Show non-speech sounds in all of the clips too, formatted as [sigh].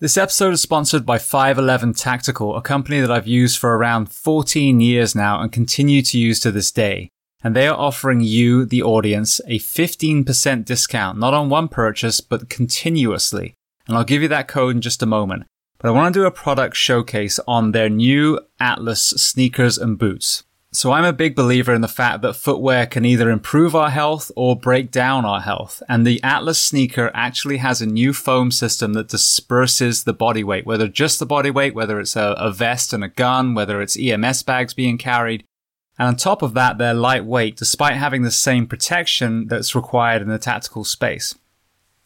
This episode is sponsored by 511 Tactical, a company that I've used for around 14 years now and continue to use to this day. And they are offering you, the audience, a 15% discount, not on one purchase, but continuously. And I'll give you that code in just a moment. But I want to do a product showcase on their new Atlas sneakers and boots. So I'm a big believer in the fact that footwear can either improve our health or break down our health. And the Atlas sneaker actually has a new foam system that disperses the body weight, whether just the body weight, whether it's a, a vest and a gun, whether it's EMS bags being carried. And on top of that, they're lightweight despite having the same protection that's required in the tactical space.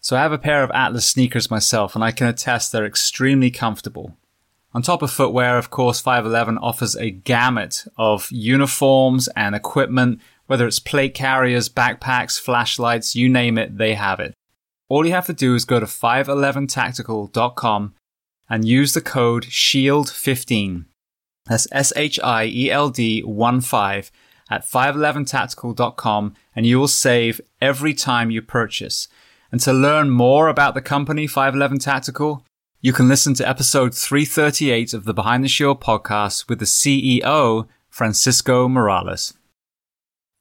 So I have a pair of Atlas sneakers myself and I can attest they're extremely comfortable. On top of footwear, of course, 511 offers a gamut of uniforms and equipment, whether it's plate carriers, backpacks, flashlights, you name it, they have it. All you have to do is go to 511tactical.com and use the code SHIELD15. That's S-H-I-E-L-D 1 5 at 511tactical.com and you will save every time you purchase. And to learn more about the company 511 Tactical, you can listen to episode 338 of the Behind the Shield podcast with the CEO, Francisco Morales.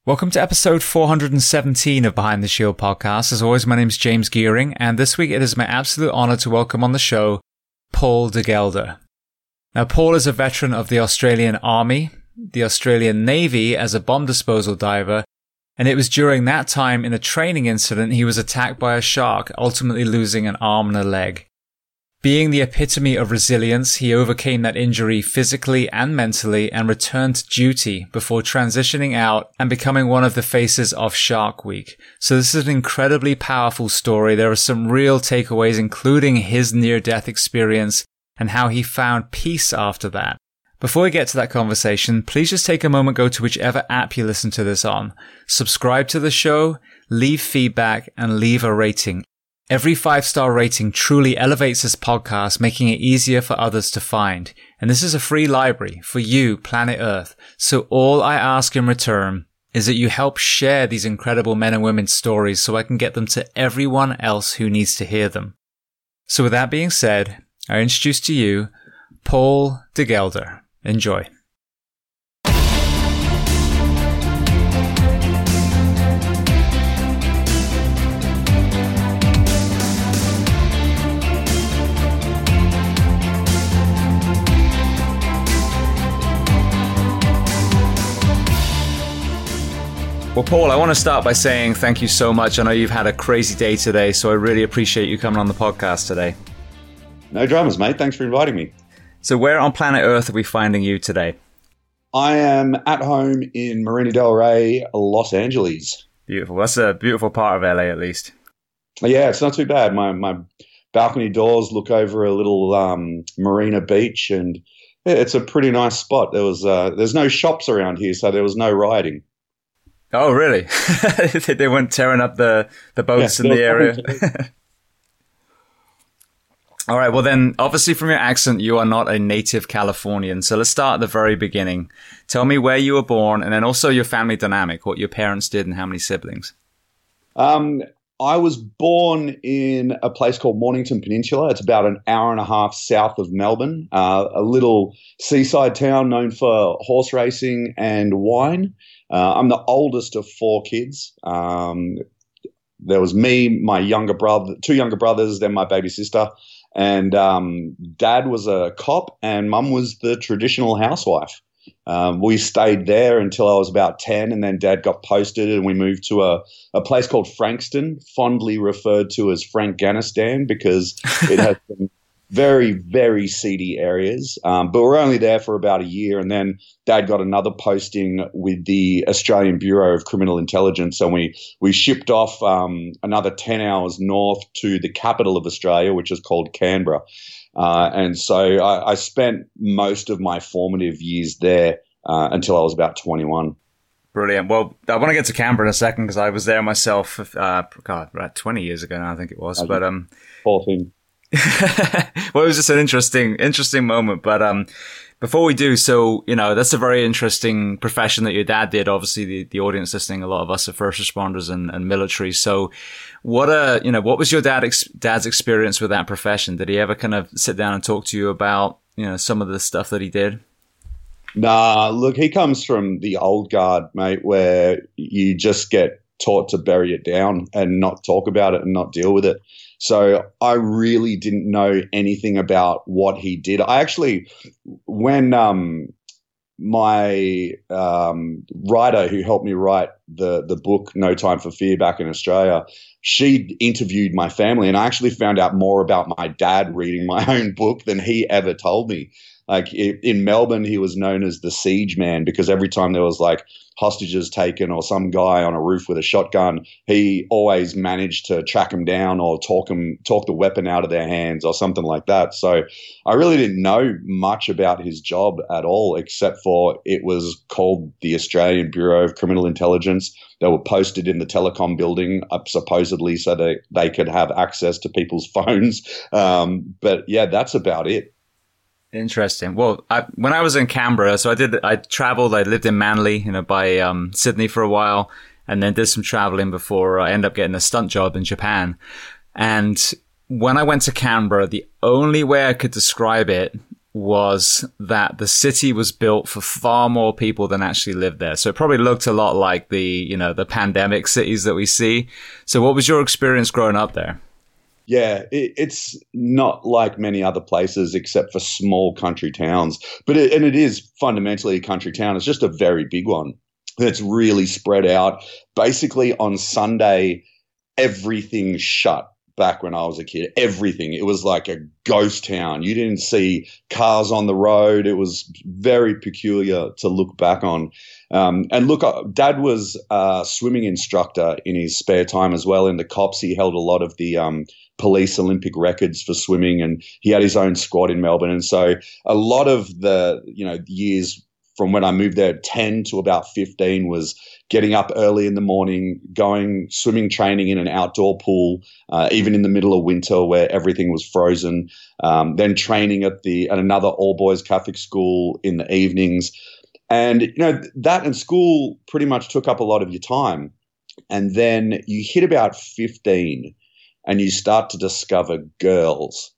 Welcome to episode 417 of Behind the Shield podcast. As always, my name is James Geering, and this week it is my absolute honor to welcome on the show Paul de Gelder. Now, Paul is a veteran of the Australian Army, the Australian Navy as a bomb disposal diver, and it was during that time in a training incident he was attacked by a shark, ultimately losing an arm and a leg. Being the epitome of resilience, he overcame that injury physically and mentally and returned to duty before transitioning out and becoming one of the faces of Shark Week. So this is an incredibly powerful story. There are some real takeaways, including his near death experience and how he found peace after that. Before we get to that conversation, please just take a moment, go to whichever app you listen to this on, subscribe to the show, leave feedback, and leave a rating. Every five star rating truly elevates this podcast, making it easier for others to find. And this is a free library for you, planet Earth. So all I ask in return is that you help share these incredible men and women's stories so I can get them to everyone else who needs to hear them. So with that being said, I introduce to you Paul de Gelder. Enjoy. Well, Paul, I want to start by saying thank you so much. I know you've had a crazy day today, so I really appreciate you coming on the podcast today. No dramas, mate. Thanks for inviting me. So, where on planet Earth are we finding you today? I am at home in Marina Del Rey, Los Angeles. Beautiful. That's a beautiful part of LA, at least. Yeah, it's not too bad. My my balcony doors look over a little um, marina beach, and yeah, it's a pretty nice spot. There was uh, there's no shops around here, so there was no rioting. Oh, really? [laughs] they weren't tearing up the, the boats yeah, in the area. [laughs] All right. Well, then, obviously, from your accent, you are not a native Californian. So let's start at the very beginning. Tell me where you were born, and then also your family dynamic, what your parents did, and how many siblings. Um, I was born in a place called Mornington Peninsula. It's about an hour and a half south of Melbourne, uh, a little seaside town known for horse racing and wine. Uh, I'm the oldest of four kids. Um, there was me, my younger brother, two younger brothers, then my baby sister, and um, dad was a cop, and mum was the traditional housewife. Um, we stayed there until I was about 10, and then dad got posted, and we moved to a, a place called Frankston, fondly referred to as Frankganistan because it [laughs] has some very, very seedy areas. Um, but we're only there for about a year. And then dad got another posting with the Australian Bureau of Criminal Intelligence. And we, we shipped off um, another 10 hours north to the capital of Australia, which is called Canberra. Uh, and so I, I, spent most of my formative years there uh, until I was about 21. Brilliant. Well, I want to get to Canberra in a second because I was there myself, uh, God, right, 20 years ago now, I think it was. But, um, 14. [laughs] well, it was just an interesting, interesting moment. But um, Before we do, so, you know, that's a very interesting profession that your dad did. Obviously, the, the audience listening, a lot of us are first responders and, and military. So what, uh, you know, what was your dad, ex- dad's experience with that profession? Did he ever kind of sit down and talk to you about, you know, some of the stuff that he did? Nah, look, he comes from the old guard, mate, where you just get taught to bury it down and not talk about it and not deal with it. So I really didn't know anything about what he did. I actually, when um, my um, writer who helped me write the the book No Time for Fear back in Australia, she interviewed my family, and I actually found out more about my dad reading my [laughs] own book than he ever told me. Like in Melbourne, he was known as the siege man because every time there was like hostages taken or some guy on a roof with a shotgun, he always managed to track him down or talk him talk the weapon out of their hands or something like that. So I really didn't know much about his job at all, except for it was called the Australian Bureau of Criminal Intelligence. They were posted in the telecom building, uh, supposedly so that they could have access to people's [laughs] phones. Um, but yeah, that's about it. Interesting. Well, I, when I was in Canberra, so I did, I traveled, I lived in Manly, you know, by um, Sydney for a while, and then did some traveling before I ended up getting a stunt job in Japan. And when I went to Canberra, the only way I could describe it was that the city was built for far more people than actually lived there. So it probably looked a lot like the, you know, the pandemic cities that we see. So what was your experience growing up there? Yeah, it, it's not like many other places except for small country towns. But it, and it is fundamentally a country town. It's just a very big one that's really spread out. Basically, on Sunday, everything shut. Back when I was a kid, everything it was like a ghost town. You didn't see cars on the road. It was very peculiar to look back on. Um, and look, uh, Dad was a swimming instructor in his spare time as well. In the cops, he held a lot of the um, police Olympic records for swimming, and he had his own squad in Melbourne. And so a lot of the you know years from when I moved there, ten to about fifteen, was getting up early in the morning, going swimming training in an outdoor pool, uh, even in the middle of winter where everything was frozen. Um, then training at the at another all boys Catholic school in the evenings. And you know that and school pretty much took up a lot of your time. And then you hit about 15 and you start to discover girls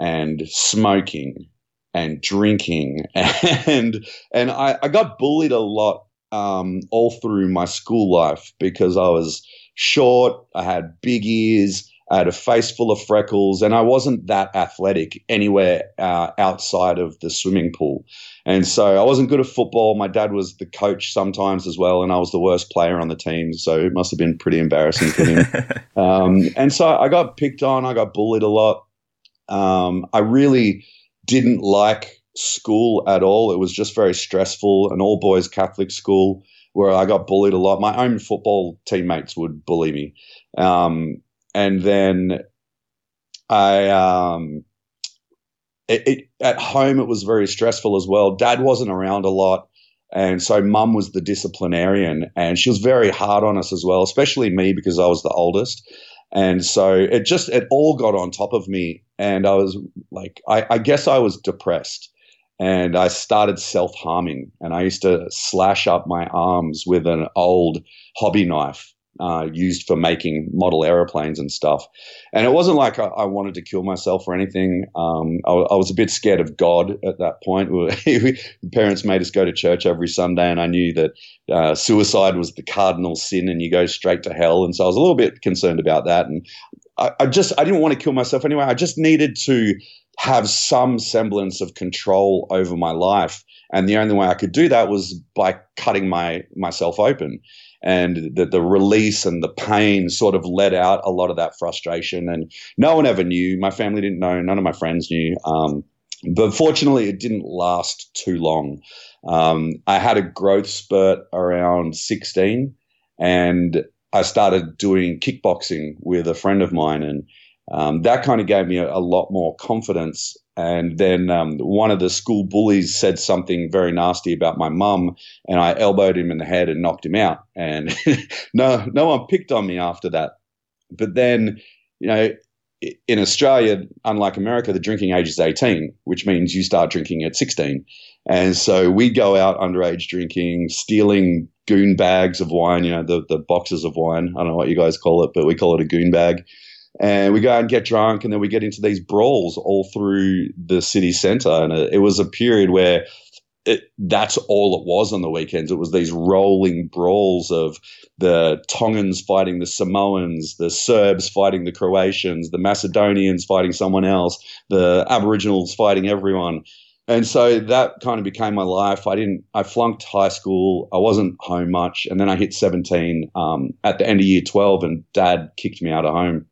and smoking and drinking [laughs] and and I, I got bullied a lot um, all through my school life because I was short, I had big ears, I had a face full of freckles, and I wasn't that athletic anywhere uh, outside of the swimming pool. And so I wasn't good at football. My dad was the coach sometimes as well, and I was the worst player on the team. So it must have been pretty embarrassing for him. [laughs] um, and so I got picked on, I got bullied a lot. Um, I really didn't like school at all. It was just very stressful, an all boys Catholic school where I got bullied a lot. My own football teammates would bully me. Um, and then I um, it, it, at home it was very stressful as well. Dad wasn't around a lot, and so mum was the disciplinarian, and she was very hard on us as well, especially me because I was the oldest. And so it just it all got on top of me, and I was like, I, I guess I was depressed, and I started self harming, and I used to slash up my arms with an old hobby knife uh, used for making model aeroplanes and stuff. And it wasn't like I, I wanted to kill myself or anything. Um, I, I, was a bit scared of God at that point. [laughs] Parents made us go to church every Sunday, and I knew that uh, suicide was the cardinal sin, and you go straight to hell. And so I was a little bit concerned about that. And I, I just I didn't want to kill myself anyway. I just needed to have some semblance of control over my life. And the only way I could do that was by cutting my myself open and the, the release and the pain sort of let out a lot of that frustration. And no one ever knew. My family didn't know. None of my friends knew. Um, but fortunately, it didn't last too long. Um, I had a growth spurt around 16, and I started doing kickboxing with a friend of mine, and um, that kind of gave me a, a, lot more confidence and then um, one of the school bullies said something very nasty about my mum, and I elbowed him in the head and knocked him out. And [laughs] no, no one picked on me after that. But then, you know, in Australia, unlike America, the drinking age is 18, which means you start drinking at 16. And so we go out underage drinking, stealing goon bags of wine, you know, the, the boxes of wine. I don't know what you guys call it, but we call it a goon bag. And we go out and get drunk, and then we get into these brawls all through the city centre. And it, it was a period where it, that's all it was on the weekends. It was these rolling brawls of the Tongans fighting the Samoans, the Serbs fighting the Croatians, the Macedonians fighting someone else, the Aboriginals fighting everyone. And so that kind of became my life. I didn't, I flunked high school. I wasn't home much. And then I hit 17 um, at the end of year 12, and dad kicked me out of home.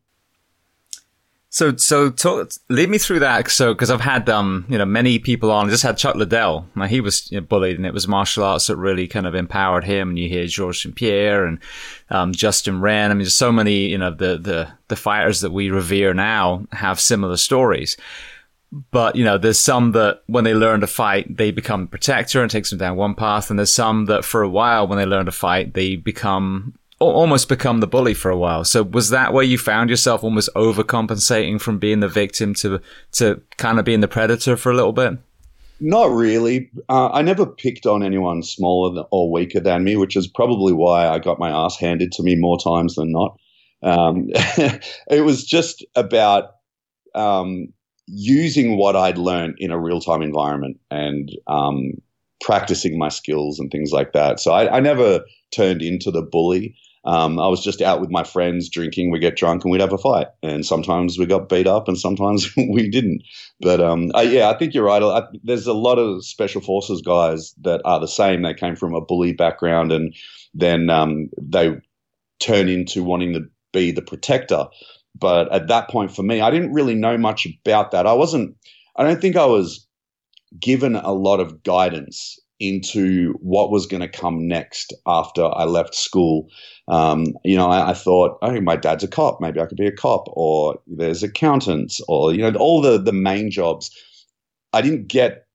So, so talk, lead me through that. So, because I've had, um, you know, many people on. I just had Chuck Liddell. Now, he was you know, bullied, and it was martial arts that really kind of empowered him. And you hear Georges St. Pierre and um, Justin Wren. I mean, there's so many, you know, the the the fighters that we revere now have similar stories. But you know, there's some that when they learn to fight, they become protector and takes them down one path, and there's some that for a while, when they learn to fight, they become almost become the bully for a while. So was that where you found yourself almost overcompensating from being the victim to to kind of being the predator for a little bit? Not really. Uh, I never picked on anyone smaller or weaker than me, which is probably why I got my ass handed to me more times than not. Um, [laughs] it was just about um, using what I'd learned in a real time environment and um, practicing my skills and things like that. So I, I never turned into the bully. Um, I was just out with my friends drinking. We get drunk and we'd have a fight, and sometimes we got beat up, and sometimes [laughs] we didn't. But um, I, yeah, I think you're right. I, there's a lot of special forces guys that are the same. They came from a bully background, and then um, they turn into wanting to be the protector. But at that point, for me, I didn't really know much about that. I wasn't. I don't think I was given a lot of guidance into what was going to come next after I left school. Um, you know, I, I, thought, oh, my dad's a cop. Maybe I could be a cop, or there's accountants, or you know, all the the main jobs. I didn't get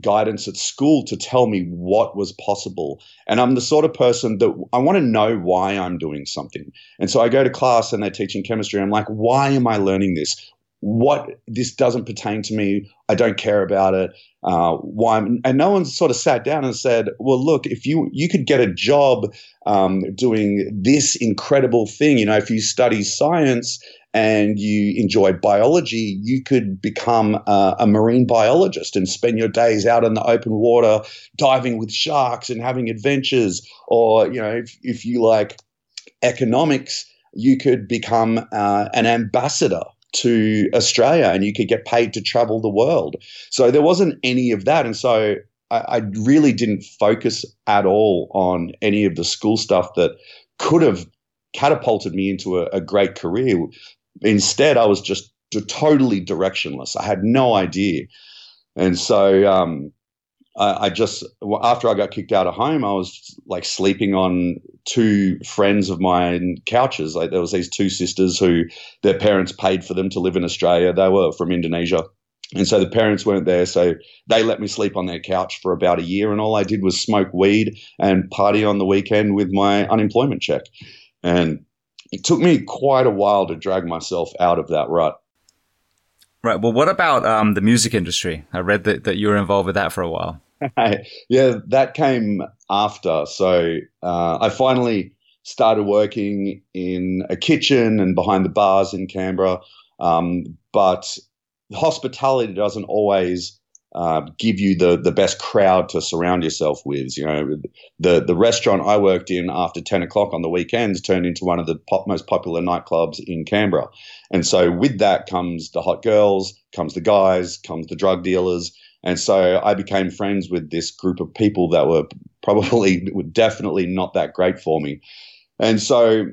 guidance at school to tell me what was possible. And I'm the sort of person that I want to know why I'm doing something. And so I go to class and they're teaching chemistry. I'm like, why am I learning this? What this doesn't pertain to me. I don't care about it. Uh, why? And no one sort of sat down and said, "Well, look, if you you could get a job um, doing this incredible thing, you know, if you study science and you enjoy biology, you could become uh, a marine biologist and spend your days out in the open water diving with sharks and having adventures. Or you know, if if you like economics, you could become uh, an ambassador to Australia and you could get paid to travel the world. So there wasn't any of that. And so I, I really didn't focus at all on any of the school stuff that could have catapulted me into a, a great career. Instead, I was just totally directionless. I had no idea. And so um, I, I just after I got kicked out of home, I was like sleeping on two friends of mine couches. Like there was these two sisters who their parents paid for them to live in Australia. They were from Indonesia. And so the parents weren't there, so they let me sleep on their couch for about a year, and all I did was smoke weed and party on the weekend with my unemployment check. And it took me quite a while to drag myself out of that rut. Right. Well, what about um, the music industry? I read that, that you were involved with that for a while. [laughs] yeah, that came after. So uh, I finally started working in a kitchen and behind the bars in Canberra. Um, but hospitality doesn't always uh, give you the the best crowd to surround yourself with. You know, the the restaurant I worked in after ten o'clock on the weekends turned into one of the pop, most popular nightclubs in Canberra, and so with that comes the hot girls, comes the guys, comes the drug dealers, and so I became friends with this group of people that were probably [laughs] were definitely not that great for me, and so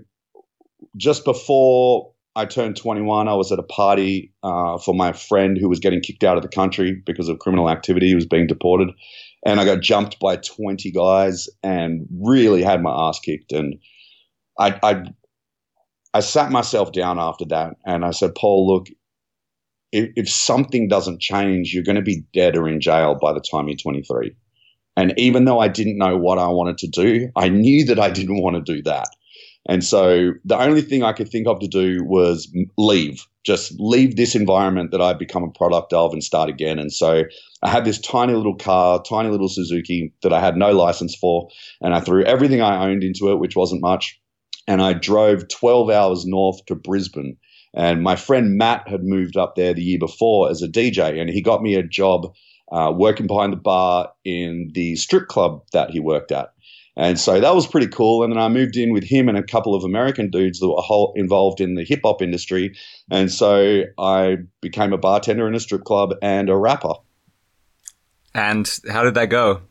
just before I turned 21. I was at a party uh, for my friend who was getting kicked out of the country because of criminal activity. He was being deported. And I got jumped by 20 guys and really had my ass kicked. And I, I, I sat myself down after that and I said, Paul, look, if, if something doesn't change, you're going to be dead or in jail by the time you're 23. And even though I didn't know what I wanted to do, I knew that I didn't want to do that. And so the only thing I could think of to do was leave, just leave this environment that I'd become a product of and start again. And so I had this tiny little car, tiny little Suzuki that I had no license for. And I threw everything I owned into it, which wasn't much. And I drove 12 hours north to Brisbane. And my friend Matt had moved up there the year before as a DJ, and he got me a job uh, working behind the bar in the strip club that he worked at. And so that was pretty cool. And then I moved in with him and a couple of American dudes that were whole, involved in the hip hop industry. And so I became a bartender in a strip club and a rapper. And how did that go?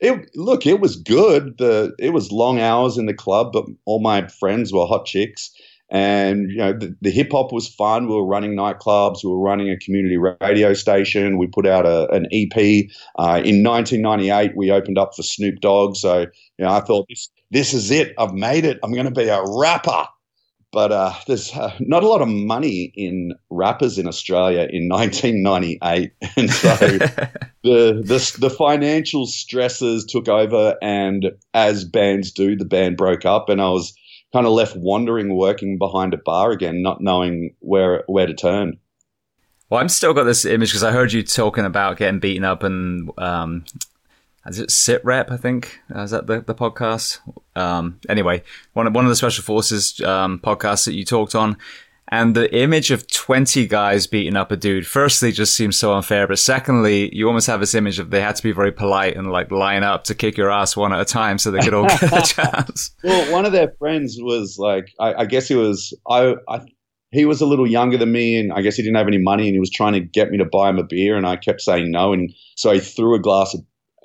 It, look, it was good. The it was long hours in the club, but all my friends were hot chicks, and you know the, the hip hop was fun. We were running nightclubs, we were running a community radio station. We put out a, an EP uh, in 1998. We opened up for Snoop Dogg, so you know I thought this this is it. I've made it. I'm going to be a rapper. But uh, there's uh, not a lot of money in rappers in Australia in 1998, [laughs] and so [laughs] the, the the financial stresses took over. And as bands do, the band broke up, and I was kind of left wandering, working behind a bar again, not knowing where where to turn. Well, I'm still got this image because I heard you talking about getting beaten up and um, is it sit rep? I think uh, is that the, the podcast. Um, anyway, one of one of the special forces um, podcasts that you talked on, and the image of 20 guys beating up a dude, firstly, just seems so unfair. But secondly, you almost have this image of they had to be very polite and like line up to kick your ass one at a time so they could all get a [laughs] chance. Well, one of their friends was like, I, I guess he was, I, I, he was a little younger than me and I guess he didn't have any money and he was trying to get me to buy him a beer and I kept saying no. And so he threw a glass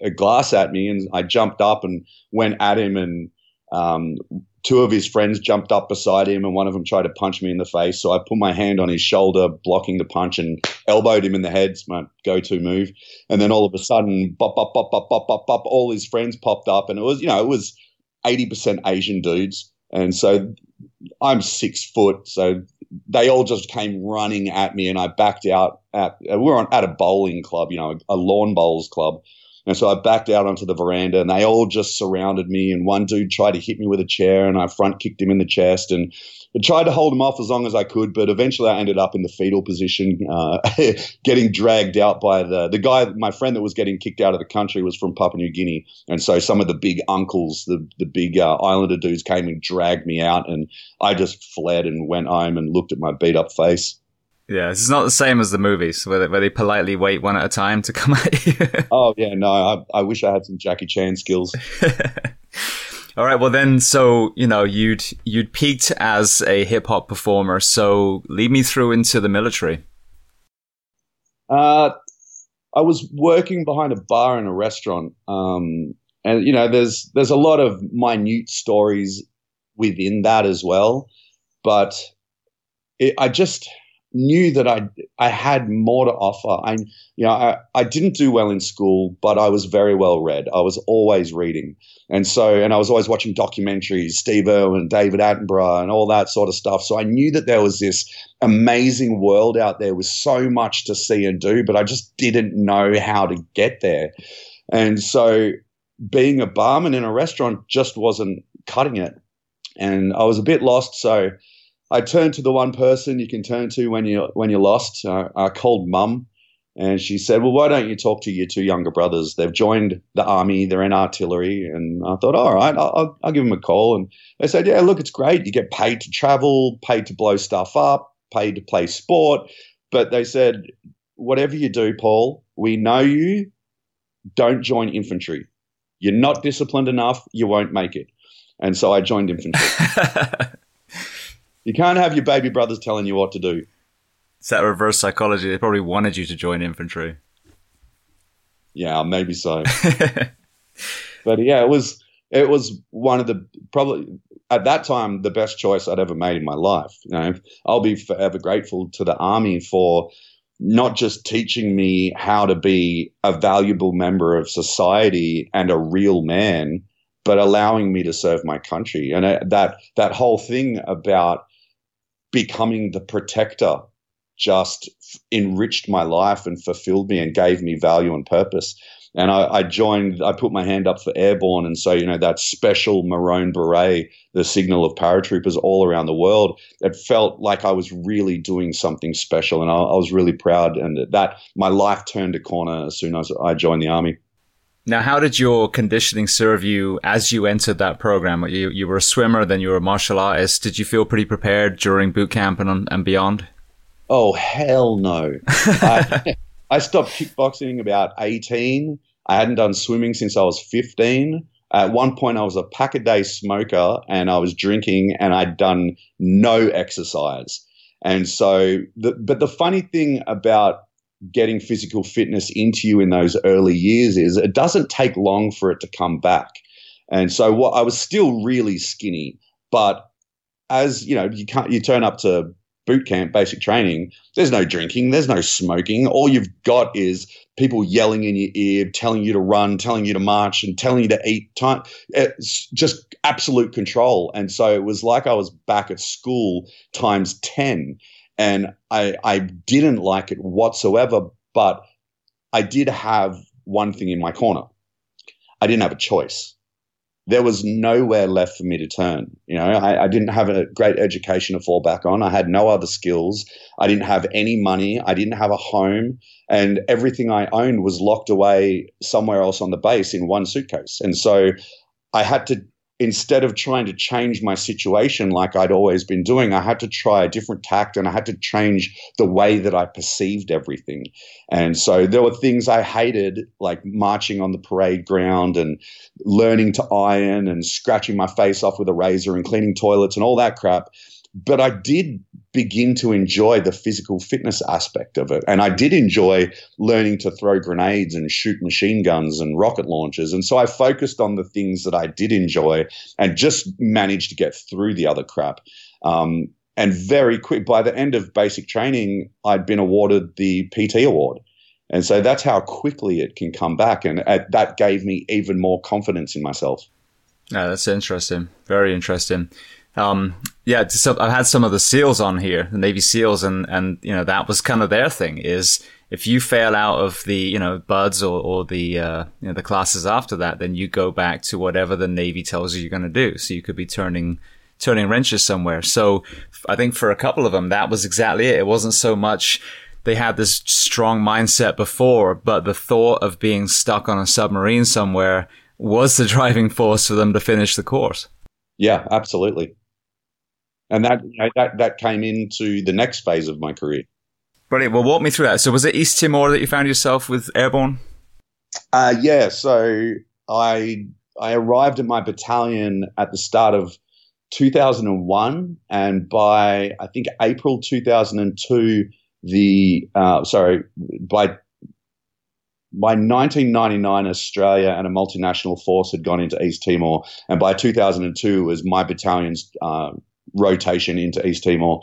a glass at me and I jumped up and went at him and, um, two of his friends jumped up beside him and one of them tried to punch me in the face. So I put my hand on his shoulder, blocking the punch and elbowed him in the head. It's my go-to move. And then all of a sudden, bop, bop, bop, bop, bop, bop, bop, all his friends popped up and it was, you know, it was 80% Asian dudes. And so I'm six foot. So they all just came running at me and I backed out at, we were on, at a bowling club, you know, a lawn bowls club. And so I backed out onto the veranda and they all just surrounded me. And one dude tried to hit me with a chair and I front kicked him in the chest and tried to hold him off as long as I could. But eventually I ended up in the fetal position, uh, [laughs] getting dragged out by the, the guy, my friend that was getting kicked out of the country was from Papua New Guinea. And so some of the big uncles, the, the big uh, islander dudes came and dragged me out. And I just fled and went home and looked at my beat up face. Yeah, it's not the same as the movies where they, where they politely wait one at a time to [laughs] come at you. oh yeah, no, I, I wish I had some Jackie Chan skills. [laughs] All right, well then, so you know you'd you'd peaked as a hip hop performer. So lead me through into the military. Uh, I was working behind a bar in a restaurant, um, and you know, there's there's a lot of minute stories within that as well, but it, I just knew that I I had more to offer. I you know I, I didn't do well in school, but I was very well read. I was always reading, and so and I was always watching documentaries, Steve Irwin, David Attenborough, and all that sort of stuff. So I knew that there was this amazing world out there with so much to see and do, but I just didn't know how to get there. And so being a barman in a restaurant just wasn't cutting it, and I was a bit lost. So I turned to the one person you can turn to when you when you're lost. Uh, I called mum, and she said, "Well, why don't you talk to your two younger brothers? They've joined the army. They're in artillery." And I thought, "All right, I'll, I'll give them a call." And they said, "Yeah, look, it's great. You get paid to travel, paid to blow stuff up, paid to play sport." But they said, "Whatever you do, Paul, we know you. Don't join infantry. You're not disciplined enough. You won't make it." And so I joined infantry. [laughs] You can't have your baby brothers telling you what to do. It's that reverse psychology. They probably wanted you to join infantry. Yeah, maybe so. [laughs] but yeah, it was it was one of the probably at that time the best choice I'd ever made in my life. You know, I'll be forever grateful to the army for not just teaching me how to be a valuable member of society and a real man, but allowing me to serve my country. And uh, that that whole thing about becoming the protector just enriched my life and fulfilled me and gave me value and purpose. and I, I, joined. I put my hand up for airborne, and so you know that special maroon beret, the signal of paratroopers all around the world. It felt like I was really doing something special, and I, I was really proud. And that my life turned a corner as soon as I joined the army. Now, how did your conditioning serve you as you entered that program? You, you were a swimmer, then you were a martial artist. Did you feel pretty prepared during boot camp and, and beyond? Oh, hell no. I, [laughs] I stopped kickboxing about 18. I hadn't done swimming since I was 15. At one point, I was a pack a day smoker and I was drinking and I'd done no exercise. And so, the, but the funny thing about getting physical fitness into you in those early years is it doesn't take long for it to come back. And so what I was still really skinny, but as you know, you can't you turn up to boot camp, basic training, there's no drinking, there's no smoking. All you've got is people yelling in your ear, telling you to run, telling you to march, and telling you to eat. Time, eh, it's just absolute control. And so it was like I was back at school times ten and I, I didn't like it whatsoever. But I did have one thing in my corner. I didn't have a choice. There was nowhere left for me to turn. You know, I, I didn't have a great education to fall back on. I had no other skills. I didn't have any money. I didn't have a home, and everything I owned was locked away somewhere else on the base in one suitcase. And so I had to instead of trying to change my situation like I'd always been doing, I had to try a different tact and I had to change the way that I perceived everything. And so there were things I hated, like marching on the parade ground and learning to iron and scratching my face off with a razor and cleaning toilets and all that crap. But I did begin to enjoy the physical fitness aspect of it. And I did enjoy learning to throw grenades and shoot machine guns and rocket launchers. And so I focused on the things that I did enjoy and just managed to get through the other crap. Um, and very quick, by the end of basic training, I'd been awarded the PT award. And so that's how quickly it can come back. And uh, that gave me even more confidence in myself. Yeah, that's interesting. Very interesting. Um, yeah, so I've had some of the SEALs on here, the Navy SEALs, and and you know that was kind of their thing is if you fail out of the you know BUD/S or, or the uh, you know, the classes after that, then you go back to whatever the Navy tells you you're going to do. So you could be turning turning wrenches somewhere. So I think for a couple of them, that was exactly it. It wasn't so much they had this strong mindset before, but the thought of being stuck on a submarine somewhere was the [laughs] driving force for them to finish the course. Yeah, absolutely and that you know, that that came into the next phase of my career. Brilliant. Well, walk me through that. So, was it East Timor that you found yourself with airborne? Uh, yeah. So, I I arrived at my battalion at the start of 2001, and by I think April 2002, the uh, sorry by by 1999, Australia and a multinational force had gone into East Timor, and by 2002 was my battalion's uh, rotation into East Timor.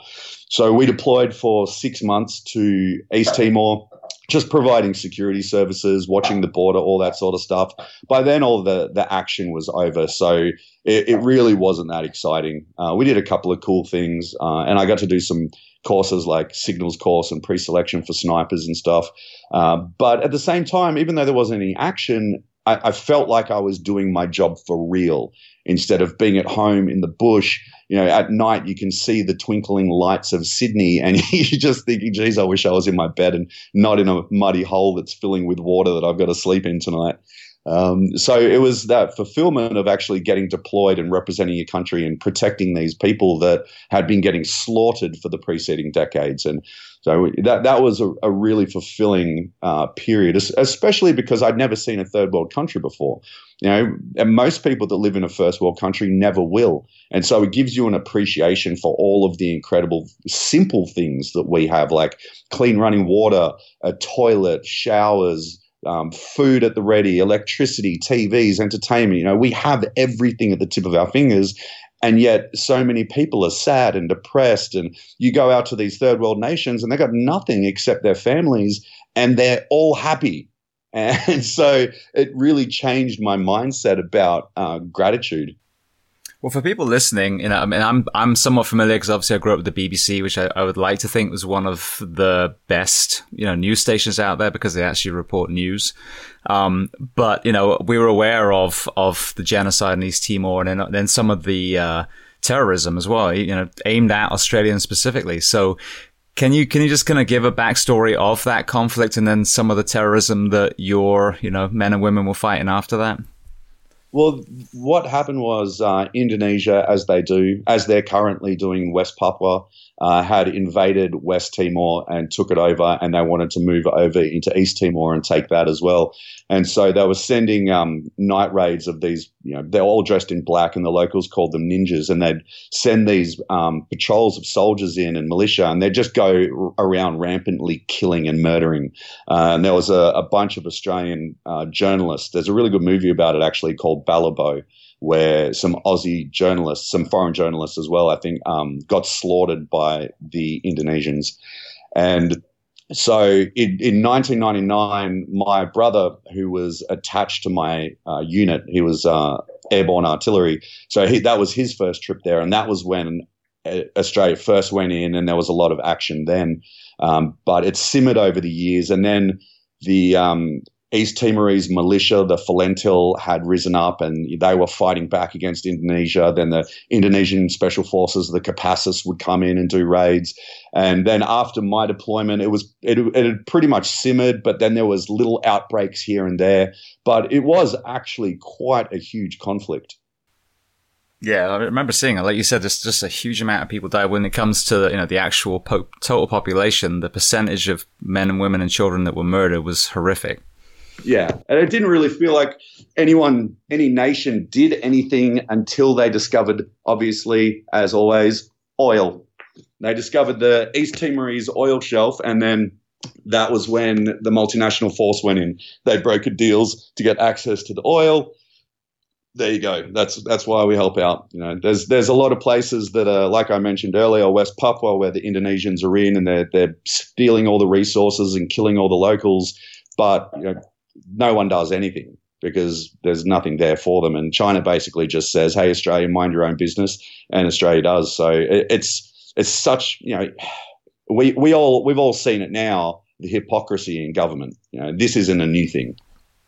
So we deployed for six months to East Timor, just providing security services, watching the border, all that sort of stuff. By then, all the, the action was over. So it, it really wasn't that exciting. Uh, we did a couple of cool things, uh, and I got to do some courses like signals course and pre-selection for snipers and stuff. Uh, but at the same time, even though there wasn't any action, I, I, felt like I was doing my job for real instead of being at home in the bush you know, at night you can see the twinkling lights of Sydney, [laughs] and you're just thinking, geez, I wish I was in my bed and not in a muddy hole that's filling with water that I've got to sleep in tonight. Um, so it was that fulfillment of actually getting deployed and representing your country and protecting these people that had been getting slaughtered for the preceding decades. And so that that was a, a really fulfilling uh, period, especially because I'd never seen a third world country before. You know, and most people that live in a first world country never will. And so it gives you an appreciation for all of the incredible simple things that we have, like clean running water, a toilet, showers, um, food at the ready, electricity, TVs, entertainment. You know, we have everything at the tip of our fingers. And yet, so many people are sad and depressed. And you go out to these third world nations and they've got nothing except their families, and they're all happy [laughs] and so it really changed my mindset about uh, gratitude. Well, for people listening, you know, I mean, I'm I'm somewhat familiar because obviously I grew up with the BBC, which I, I, would like to think was one of the best, you know, news stations out there because they actually report news. Um, but you know, we were aware of of the genocide in East Timor, and then, then some of the uh, terrorism as well, you know, aimed at Australians specifically. So, can you can you just kind of give a backstory of that conflict and then some of the terrorism that your you know men and women were fighting after that? Well, what happened was uh, Indonesia, as they do, as they're currently doing West Papua, uh, had invaded West Timor and took it over, and they wanted to move over into East Timor and take that as well. And so they were sending um, night raids of these, you know, they're all dressed in black, and the locals called them ninjas, and they'd send these um, patrols of soldiers in and militia, and they'd just go around rampantly killing and murdering. Uh, and there was a, a bunch of Australian uh, journalists. There's a really good movie about it actually called Balibo where some Aussie journalists, some foreign journalists as well, I think, um, got slaughtered by the Indonesians. And so in, in 1999, my brother, who was attached to my uh, unit, he was uh, airborne artillery. So he, that was his first trip there. And that was when uh, Australia first went in, and there was a lot of action then. Um, but it simmered over the years. And then the um, East Timorese militia, the Falintil, had risen up and they were fighting back against Indonesia. Then the Indonesian special forces, the Kopassus, would come in and do raids. And then after my deployment, it was it, it had pretty much simmered, but then there was little outbreaks here and there. But it was actually quite a huge conflict. Yeah, I remember seeing it. Like you said, there's just a huge amount of people die. When it comes to you know the actual po- total population, the percentage of men and women and children that were murdered was horrific. Yeah, and it didn't really feel like anyone, any nation did anything until they discovered, obviously, as always, oil. They discovered the East Timorese oil shelf, and then that was when the multinational force went in. They brokered deals to get access to the oil. There you go. That's that's why we help out. You know, there's there's a lot of places that are like I mentioned earlier, West Papua, where the Indonesians are in, and they're they're stealing all the resources and killing all the locals. But you know, no one does anything because there's nothing there for them. And China basically just says, "Hey, Australia, mind your own business," and Australia does. So it, it's it's such you know we we all we've all seen it now the hypocrisy in government. You know, this isn't a new thing.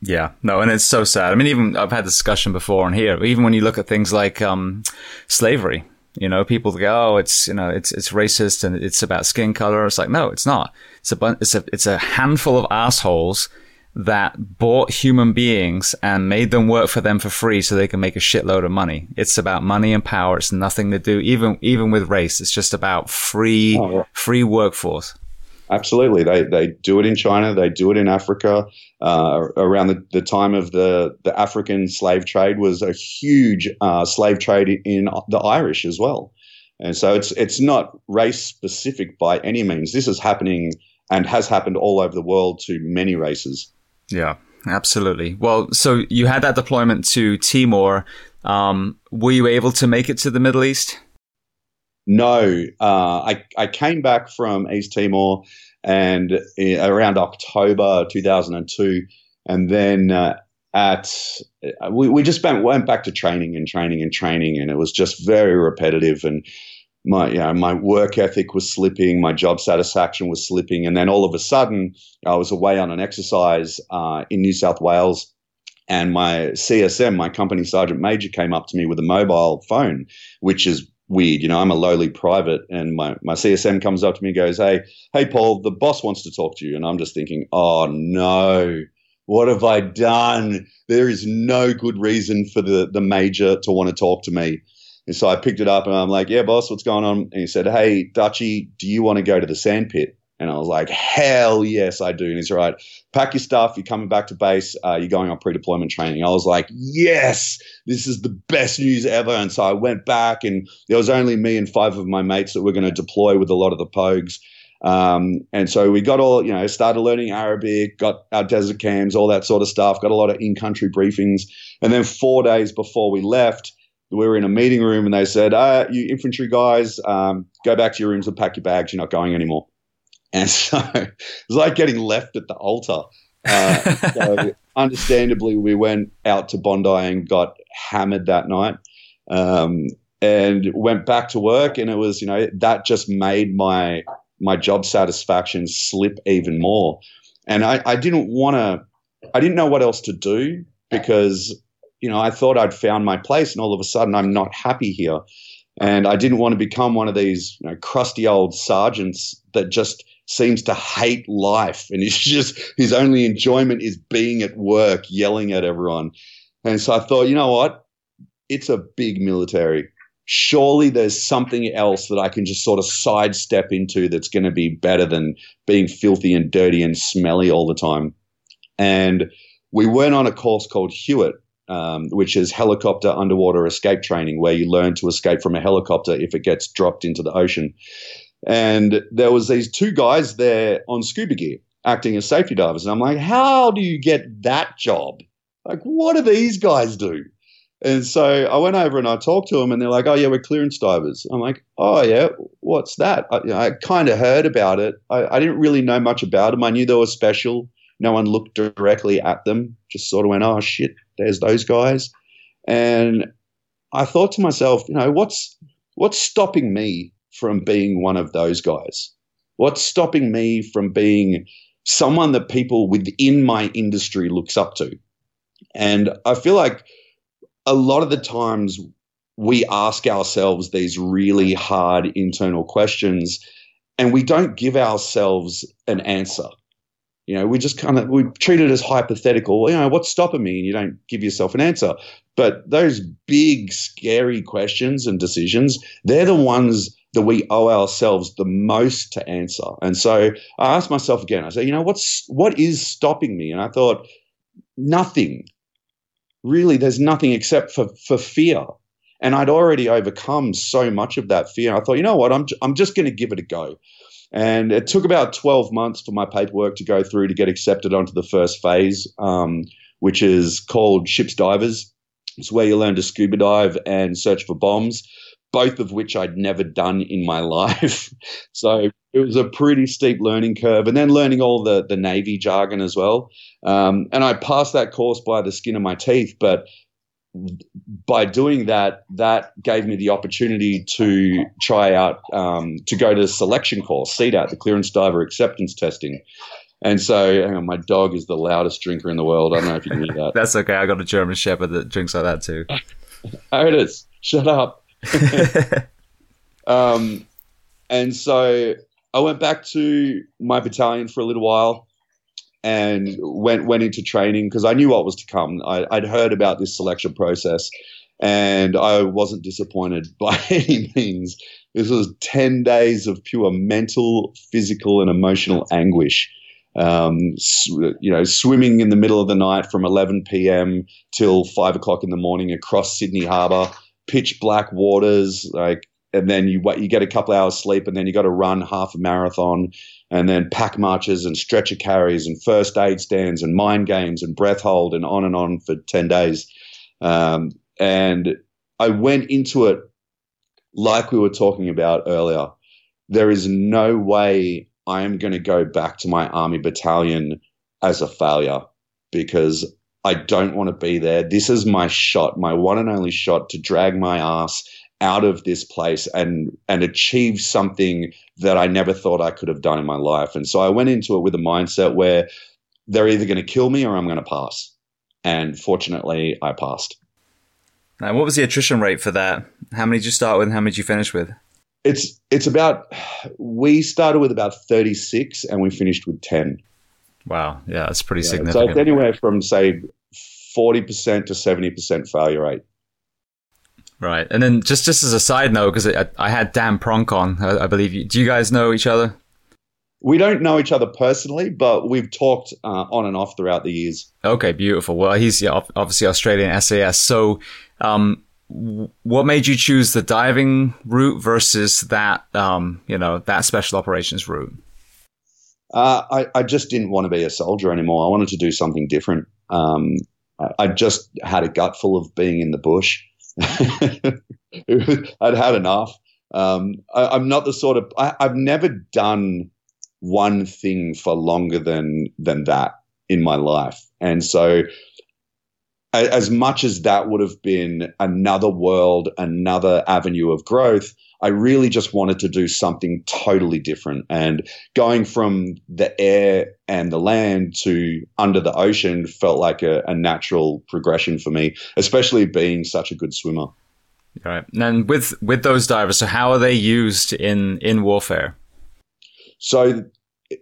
Yeah, no, and it's so sad. I mean, even I've had discussion before on here. Even when you look at things like um, slavery, you know, people go, "Oh, it's you know, it's it's racist and it's about skin color." It's like, no, it's not. It's a it's a it's a handful of assholes that bought human beings and made them work for them for free so they can make a shitload of money. It's about money and power. It's nothing to do even even with race. It's just about free oh, yeah. free workforce. Absolutely, they they do it in China. They do it in Africa. Uh, around the, the time of the the African slave trade was a huge uh, slave trade in the Irish as well. And so it's it's not race specific by any means. This is happening and has happened all over the world to many races. Yeah, absolutely. Well, so you had that deployment to Timor. Um, were you able to make it to the Middle East? No, uh, I I came back from East Timor and uh, around October 2002, and then uh, at we, we just went, went back to training and training and training, and it was just very repetitive and my you know, my work ethic was slipping, my job satisfaction was slipping, and then all of a sudden I was away on an exercise uh, in New South Wales, and my CSM, my company sergeant major, came up to me with a mobile phone, which is weird. You know, I'm a lowly private, and my my CSM comes up to me and goes, "Hey, hey, Paul, the boss wants to talk to you," and I'm just thinking, "Oh no." What have I done? There is no good reason for the, the major to want to talk to me. And so I picked it up and I'm like, yeah, boss, what's going on? And he said, hey, Dutchy, do you want to go to the sandpit? And I was like, hell yes, I do. And he's right. Pack your stuff. You're coming back to base. Uh, you're going on pre-deployment training. I was like, yes, this is the best news ever. And so I went back, and there was only me and five of my mates that were going to deploy with a lot of the pogues. Um, and so we got all, you know, started learning Arabic, got our desert cams, all that sort of stuff, got a lot of in-country briefings. And then four days before we left, we were in a meeting room and they said, uh, you infantry guys, um, go back to your rooms and pack your bags. You're not going anymore. And [laughs] so it was like getting left at the altar. Uh, so [laughs] understandably, we went out to Bondi and got hammered that night. Um, and went back to work, and it was, you know, that just made my my job satisfaction slip even more. And I, I didn't want to, I didn't know what else to do because, you know, I thought I'd found my place, and all of a sudden I'm not happy here. And I didn't want to become one of these you know, crusty old sergeants that just seems to hate life and [laughs] he's just his only enjoyment is being at work yelling at everyone. And so i thought you know what? It's a big military. Surely there's something else that i can just sort of sidestep into that's going to be better than being filthy and dirty and smelly all the time. And we went on a course called HUET um, which is helicopter underwater escape training where you learn to escape from a helicopter if it gets dropped into the ocean and there was these two guys there on scuba gear acting as safety divers. And I'm like, how do you get that job? Like, what do these guys do? And so I went over and I talked to them, and they're like, "Oh yeah, we're clearance divers." I'm like, "Oh yeah, what's that?" I, you know, I kind of heard about it. I, I, didn't really know much about them. I knew they were special. No one looked directly at them. Just sort of went, "Oh shit, there's those guys." And I thought to myself, you know, what's what's stopping me from being one of those guys? What's stopping me from being someone that people within my industry looks up to? And I feel like a lot of the times we ask ourselves these really hard internal questions and we don't give ourselves an answer. You know, we just kind of we treat it as hypothetical. You know, what's stopping me? And you don't give yourself an answer. But those big, scary questions and decisions, they're the ones that we owe ourselves the most to answer. And so I asked myself again, I said, you know, what's what is stopping me? And I thought, nothing. Really, there's nothing except for for fear. And I'd already overcome so much of that fear. I thought, you know what, I'm I'm just going to give it a go. And it took about 12 months for my paperwork to go through to get accepted onto the first phase, um, which is called Ships Divers. It's where you learn to scuba dive and search for bombs both of which I'd never done in my [laughs] life. so it was a pretty steep learning curve, and then learning all the the Navy jargon as well. Um, and I passed that course by the skin of my teeth, but by doing that, that gave me the opportunity to try out um, to go to the selection course, CDAT, the Clearance Diver Acceptance Testing. And so, on, my dog is the loudest drinker in the world. I don't know if you can hear that. [laughs] That's okay. I got a German Shepherd that drinks like that too. [laughs] oh, it is. Shut up. [laughs] um, and so I went back to my battalion for a little while and went went into training because I knew what was to come. I, would heard about this selection process, and I wasn't disappointed [laughs] by any means. This was ten days of pure mental, physical, and emotional anguish. Um, sw- you know, swimming in the middle of the night from 11 p.m. till five o'clock in the morning across Sydney Harbour pitch black waters, like, and then you you get a couple hours sleep, and then you got to run half a marathon, and then pack marches and stretcher carries and first aid stands and mind games and breath hold and on and on for ten days. Um, and I went into it like we were talking about earlier. There is no way I am going to go back to my army battalion as a failure because I don't want to be there. This is my shot, my one and only shot to drag my ass out of this place and and achieve something that I never thought I could have done in my life. And so I went into it with a mindset where they're either going to kill me or I'm going to pass. And fortunately, I passed. Now, what was the attrition rate for that? How many did you start with and how many did you finish with? It's it's about we started with about 36 and we finished with 10. Wow. Yeah, that's pretty yeah, significant. So it's anywhere from, say, 40% to 70% failure rate. Right. And then just, just as a side note, because I, I, had Dan Pronk on, I, I believe you. Do you guys know each other? We don't know each other personally, but we've talked uh, on and off throughout the years. Okay, beautiful. Well, he's yeah, obviously Australian SAS. So, um, what made you choose the diving route versus that, um, you know, that special operations route? Uh, I, I, just didn't want to be a soldier anymore. I wanted to do something different. Um, I, I, just had a gut full of being in the bush. [laughs] I'd had enough. Um, I, am not the sort of I, I've never done one thing for longer than than that in my life, and so as much as that would have been another world, another avenue of growth, I really just wanted to do something totally different. And going from the air and the land to under the ocean felt like a, a natural progression for me, especially being such a good swimmer. Right. And with with those divers, so how are they used in in warfare? So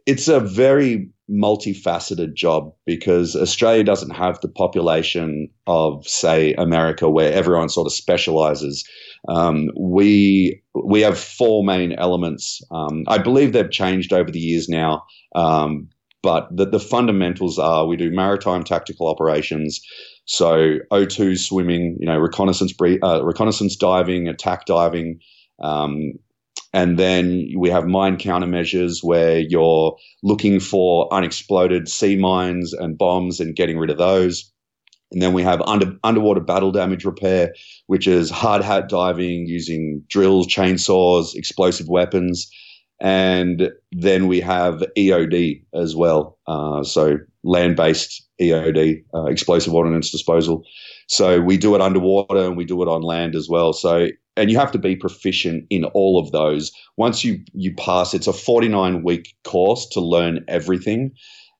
it's a very multifaceted job because Australia doesn't have the population of, say, America, where everyone sort of specializes. Um, we we have four main elements. Um, I believe they've changed over the years now, um, but the, the fundamentals are: we do maritime tactical operations, so O2 swimming, you know, reconnaissance uh, reconnaissance diving, attack diving. Um, and then we have mine countermeasures where you're looking for unexploded sea mines and bombs and getting rid of those. And then we have under, underwater battle damage repair, which is hard hat diving using drills, chainsaws, explosive weapons. And then we have EOD as well. Uh, so land based EOD, uh, explosive ordnance disposal. So we do it underwater and we do it on land as well. So and you have to be proficient in all of those. Once you you pass, it's a 49 week course to learn everything,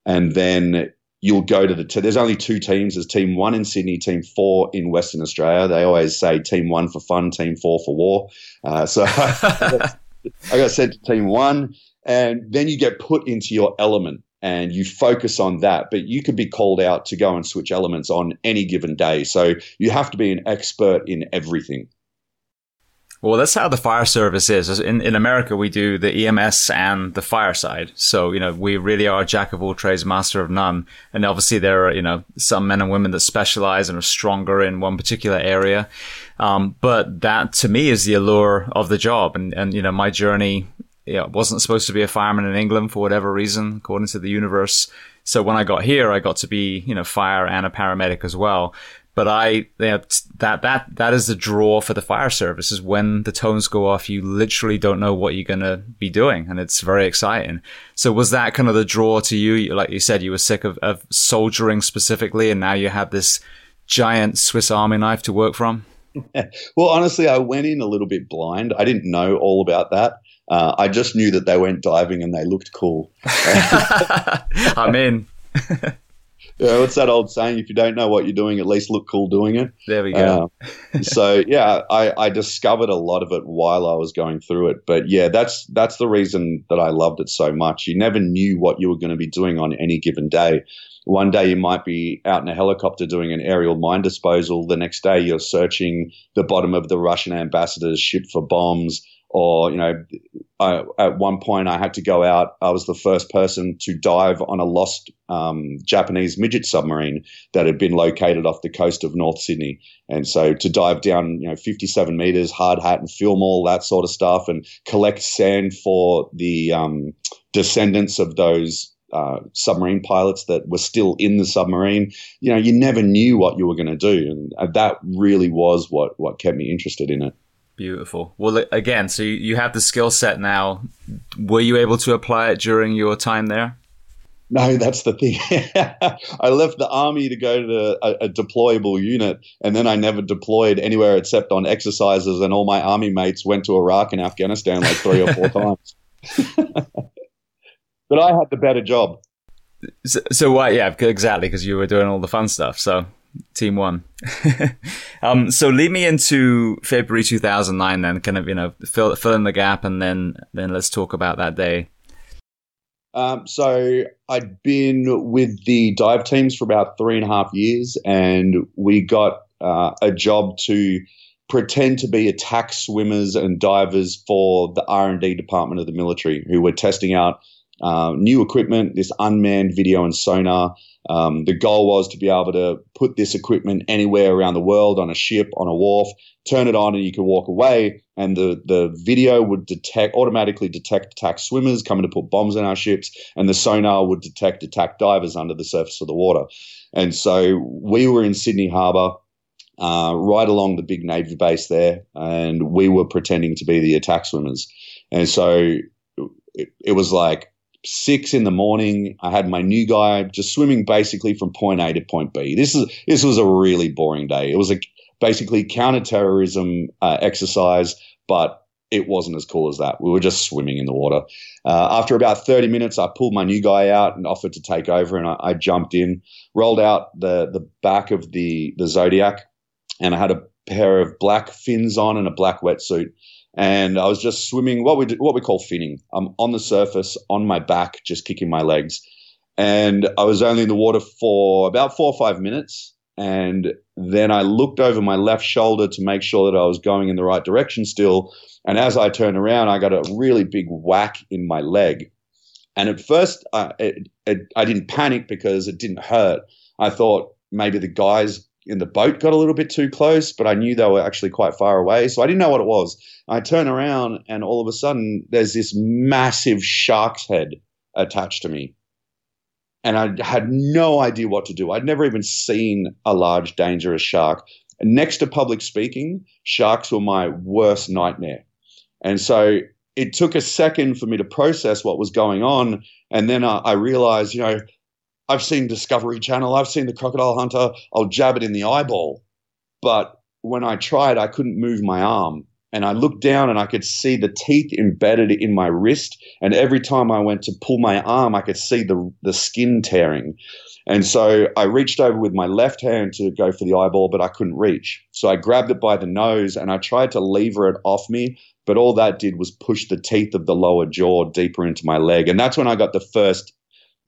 and then you'll go to the. T- there's only two teams. There's team one in Sydney, team four in Western Australia. They always say team one for fun, team four for war. Uh, so [laughs] I got sent to team one, and then you get put into your element and you focus on that. But you could be called out to go and switch elements on any given day. So you have to be an expert in everything. Well, that's how the fire service is. In, in America, we do the EMS and the fire side. So, you know, we really are a jack of all trades, master of none. And obviously there are, you know, some men and women that specialize and are stronger in one particular area. Um, but that to me is the allure of the job. And, and, you know, my journey, you know, wasn't supposed to be a fireman in England for whatever reason, according to the universe. So when I got here, I got to be, you know, fire and a paramedic as well. But I, you know, that, that, that is the draw for the fire service is when the tones go off, you literally don't know what you're going to be doing. And it's very exciting. So was that kind of the draw to you? Like you said, you were sick of, of soldiering specifically, and now you have this giant Swiss army knife to work from? [laughs] well, honestly, I went in a little bit blind. I didn't know all about that. Uh, I just knew that they went diving and they looked cool. [laughs] I'm in. [laughs] yeah, what's that old saying? If you don't know what you're doing, at least look cool doing it. There we go. Uh, so yeah, I, I discovered a lot of it while I was going through it. But yeah, that's that's the reason that I loved it so much. You never knew what you were going to be doing on any given day. One day you might be out in a helicopter doing an aerial mine disposal. The next day you're searching the bottom of the Russian ambassador's ship for bombs or you know I, at one point I had to go out. I was the first person to dive on a lost um, Japanese midget submarine that had been located off the coast of North Sydney, and so to dive down, you know, 57 meters, hard hat, and film all that sort of stuff, and collect sand for the um, descendants of those. Uh, submarine pilots that were still in the submarine, you know, you never knew what you were going to do, and that really was what what kept me interested in it. Beautiful. Well, again, so you have the skill set now. Were you able to apply it during your time there? No, that's the thing. [laughs] I left the army to go to a, a, deployable unit, and then I never deployed anywhere except on exercises. And all my army mates went to Iraq and Afghanistan like three or four [laughs] times. [laughs] but I had the better job. So, so what? Yeah, exactly, because you were doing all the fun stuff. So team one. [laughs] um, so lead me into February 2009 then, kind of, you know, fill, fill in the gap and then, then let's talk about that day. Um, so I'd been with the dive teams for about three and a half years and we got uh, a job to pretend to be attack swimmers and divers for the R&D department of the military who were testing out uh, new equipment, this unmanned video and sonar, um, the goal was to be able to put this equipment anywhere around the world on a ship, on a wharf, turn it on, and you could walk away. And the, the video would detect automatically detect attack swimmers coming to put bombs in our ships, and the sonar would detect attack divers under the surface of the water. And so we were in Sydney Harbour, uh, right along the big Navy base there, and we were pretending to be the attack swimmers. And so it, it was like six in the morning. I had my new guy just swimming basically from point A to point B. This is this was a really boring day. It was a basically counterterrorism uh, exercise, but it wasn't as cool as that. We were just swimming in the water. Uh, after about 30 minutes, I pulled my new guy out and offered to take over, and I, I, jumped in, rolled out the the back of the the Zodiac, and I had a pair of black fins on and a black wetsuit, and I was just swimming what we do, what we call finning. I'm on the surface on my back, just kicking my legs, and I was only in the water for about four or five minutes, and then I looked over my left shoulder to make sure that I was going in the right direction still. And as I turned around, I got a really big whack in my leg. And at first, I, it, it, I didn't panic because it didn't hurt. I thought maybe the guys in the boat got a little bit too close, but I knew they were actually quite far away. So I didn't know what it was. I turn around, and all of a sudden, there's this massive shark's head attached to me and I had no idea what to do. I'd never even seen a large, dangerous shark. And next to public speaking, sharks were my worst nightmare. And so it took a second for me to process what was going on. And then I, I realized, you know, I've seen Discovery Channel, I've seen The Crocodile Hunter, I'll jab it in the eyeball. But when I tried, I couldn't move my arm and I looked down and I could see the teeth embedded in my wrist. And every time I went to pull my arm, I could see the, the skin tearing. And so I reached over with my left hand to go for the eyeball, but I couldn't reach. So I grabbed it by the nose and I tried to lever it off me, but all that did was push the teeth of the lower jaw deeper into my leg. And that's when I got the first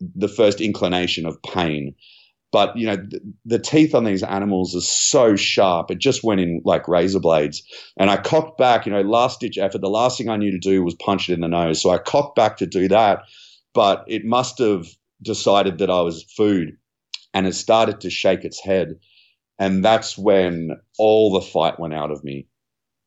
the first inclination of pain. But you know the, the, teeth on these animals are so sharp. It just went in like razor blades. And i cocked back you know last ditch effort the last thing i knew to do was punch it in the nose. So i cocked back to do that but it must have decided that i was food and it started to shake its head. And that's when all the fight went out of me.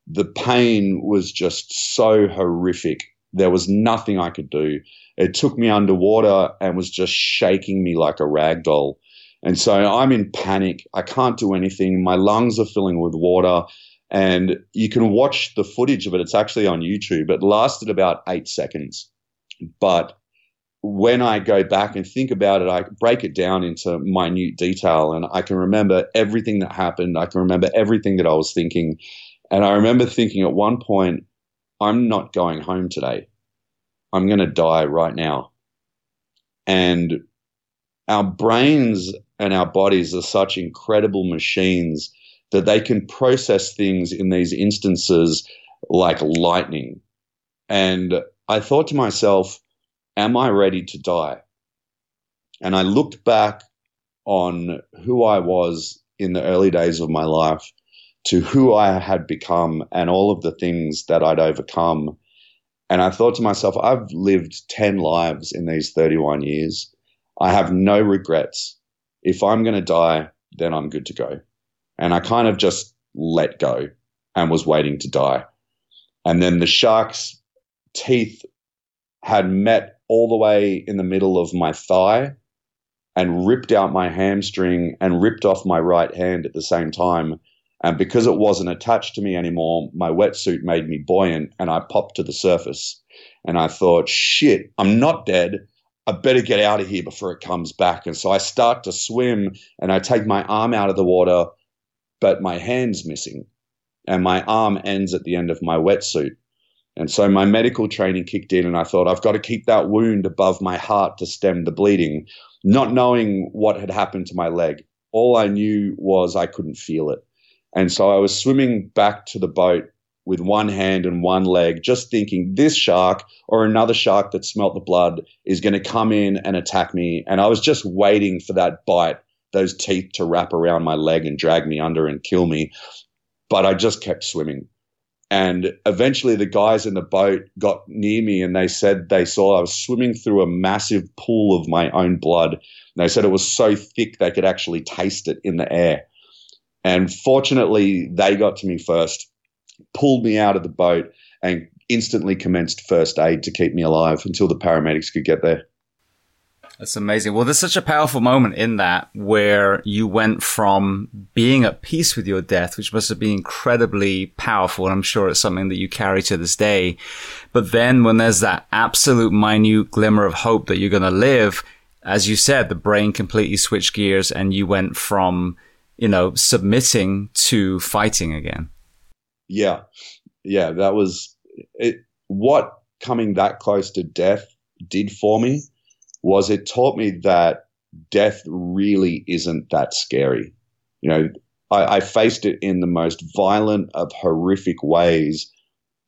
The pain was just so horrific. There was nothing i could do it took me underwater and was just shaking me like a rag doll and so I'm in panic. I can't do anything. My lungs are filling with water. And you can watch the footage of it. It's actually on YouTube. It lasted about eight seconds. But when I go back and think about it, I break it down into minute detail and I can remember everything that happened. I can remember everything that I was thinking. And I remember thinking at one point, I'm not going home today. I'm going to die right now. And our brains and our bodies are such incredible machines that they can process things in these instances like lightning. And I thought to myself, am I ready to die? And I looked back on who I was in the early days of my life to who I had become and all of the things that I'd overcome. And I thought to myself, I've lived 10 lives in these 31 years. I have no regrets. If I'm going to die, then I'm good to go. And I kind of just let go and was waiting to die. And then the shark's teeth had met all the way in the middle of my thigh and ripped out my hamstring and ripped off my right hand at the same time. And because it wasn't attached to me anymore, my wetsuit made me buoyant and I popped to the surface. And I thought, shit, I'm not dead. I better get out of here before it comes back. And so I start to swim and I take my arm out of the water, but my hand's missing. And my arm ends at the end of my wetsuit. And so my medical training kicked in, and I thought, I've got to keep that wound above my heart to stem the bleeding, not knowing what had happened to my leg. All I knew was I couldn't feel it. And so I was swimming back to the boat with one hand and one leg, just thinking this shark or another shark that smelt the blood is going to come in and attack me. And I was just waiting for that bite, those teeth to wrap around my leg and drag me under and kill me. But I just kept swimming. And eventually the guys in the boat got near me and they said they saw I was swimming through a massive pool of my own blood. And they said it was so thick they could actually taste it in the air. And fortunately, they got to me first pulled me out of the boat and instantly commenced first aid to keep me alive until the paramedics could get there. That's amazing. Well, there's such a powerful moment in that where you went from being at peace with your death, which must have been incredibly powerful. And I'm sure it's something that you carry to this day. But then when there's that absolute minute glimmer of hope that you're going to live, as you said, the brain completely switched gears and you went from, you know, submitting to fighting again. Yeah. Yeah. That was it. What coming that close to death did for me was it taught me that death really isn't that scary. You know, I, I faced it in the most violent of horrific ways,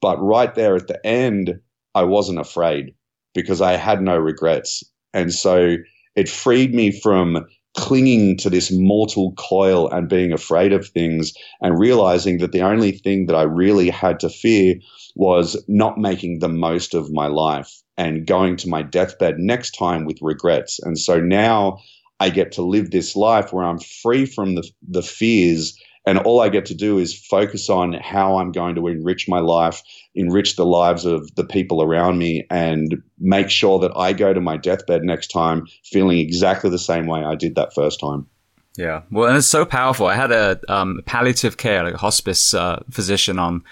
but right there at the end, I wasn't afraid because I had no regrets. And so it freed me from clinging to this mortal coil and being afraid of things and realizing that the only thing that I really had to fear was not making the most of my life and going to my deathbed next time with regrets. And so now I get to live this life where I'm free from the, the fears and all I get to do is focus on how I'm going to enrich my life, enrich the lives of the people around me, and make sure that I go to my deathbed next time feeling exactly the same way I did that first time. Yeah, well, and it's so powerful. I had a um, palliative care, like a hospice uh, physician on,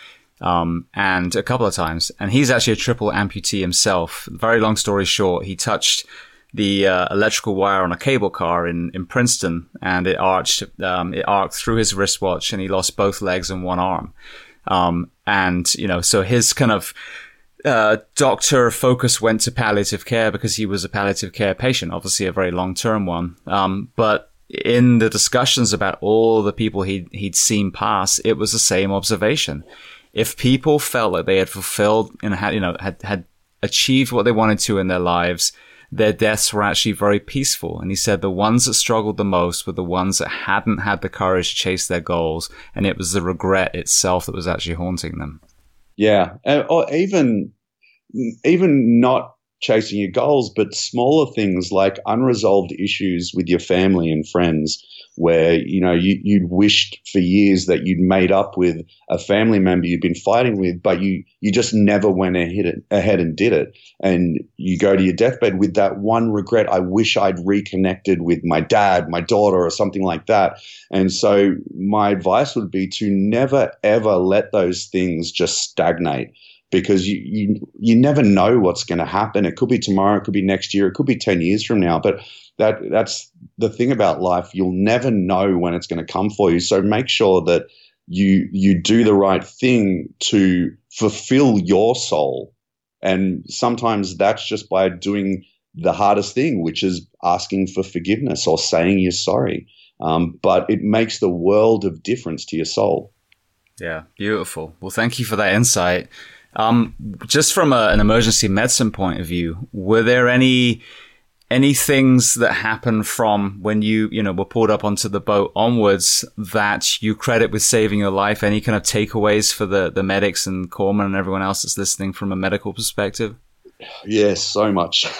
um, and a couple of times, and he's actually a triple amputee himself. Very long story short, he touched the uh, electrical wire on a cable car in, in Princeton, and it arched um, it arced through his wristwatch, and he lost both legs and one arm. Um, and you know, so his kind of uh, doctor focus went to palliative care because he was a palliative care patient, obviously a very long term one. Um, but in the discussions about all the people he he'd seen pass, it was the same observation. If people felt like they had fulfilled and had you know had had achieved what they wanted to in their lives, their deaths were actually very peaceful. And he said the ones that struggled the most were the ones that hadn't had the courage to chase their goals. And it was the regret itself that was actually haunting them. Yeah. Or even, even not chasing your goals, but smaller things like unresolved issues with your family and friends where you know you, you'd wished for years that you'd made up with a family member you'd been fighting with, but you you just never went ahead ahead and did it, and you go to your deathbed with that one regret. I wish I'd reconnected with my dad, my daughter, or something like that. And so my advice would be to never ever let those things just stagnate because you, you you never know what's going to happen. It could be tomorrow, it could be next year, it could be ten years from now. But that that's the thing about life. You'll never know when it's going to come for you. So make sure that you you do the right thing to fulfill your soul. And sometimes that's just by doing the hardest thing, which is asking for forgiveness or saying you're sorry. Um, but it makes the world of difference to your soul. Yeah, beautiful. Well, thank you for that insight. Um, just from a, an emergency medicine point of view, were there any any things that happen from when you you know were pulled up onto the boat onwards that you credit with saving your life? Any kind of takeaways for the the medics and corpsmen and everyone else that's listening from a medical perspective? Yes, so much. [laughs]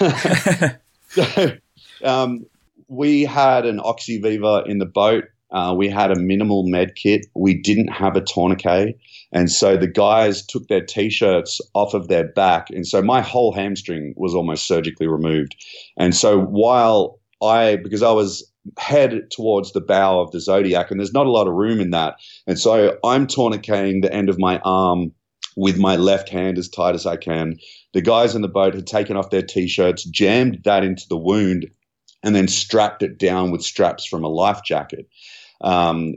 [laughs] um, we had an Oxyviva in the boat. Uh, we had a minimal med kit. We didn't have a tourniquet. And so the guys took their t shirts off of their back. And so my whole hamstring was almost surgically removed. And so while I, because I was head towards the bow of the Zodiac, and there's not a lot of room in that. And so I'm tourniqueting the end of my arm with my left hand as tight as I can. The guys in the boat had taken off their t shirts, jammed that into the wound, and then strapped it down with straps from a life jacket. Um,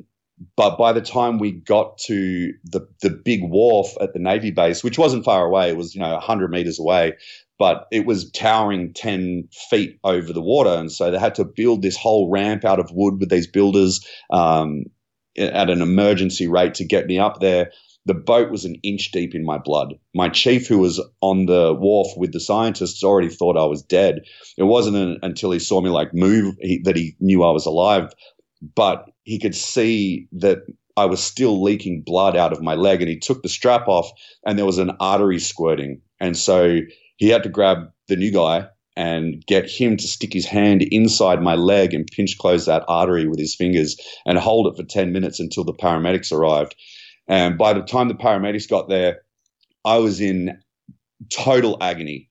but by the time we got to the the big wharf at the navy base, which wasn't far away, it was you know hundred meters away, but it was towering ten feet over the water, and so they had to build this whole ramp out of wood with these builders um, at an emergency rate to get me up there. The boat was an inch deep in my blood. My chief, who was on the wharf with the scientists, already thought I was dead. It wasn't until he saw me like move he, that he knew I was alive but he could see that I was still leaking blood out of my leg and he took the strap off and there was an artery squirting. And so he had to grab the new guy and get him to stick his hand inside my leg and pinch close that artery with his fingers and hold it for 10 minutes until the paramedics arrived. And by the time the paramedics got there, I was in total agony.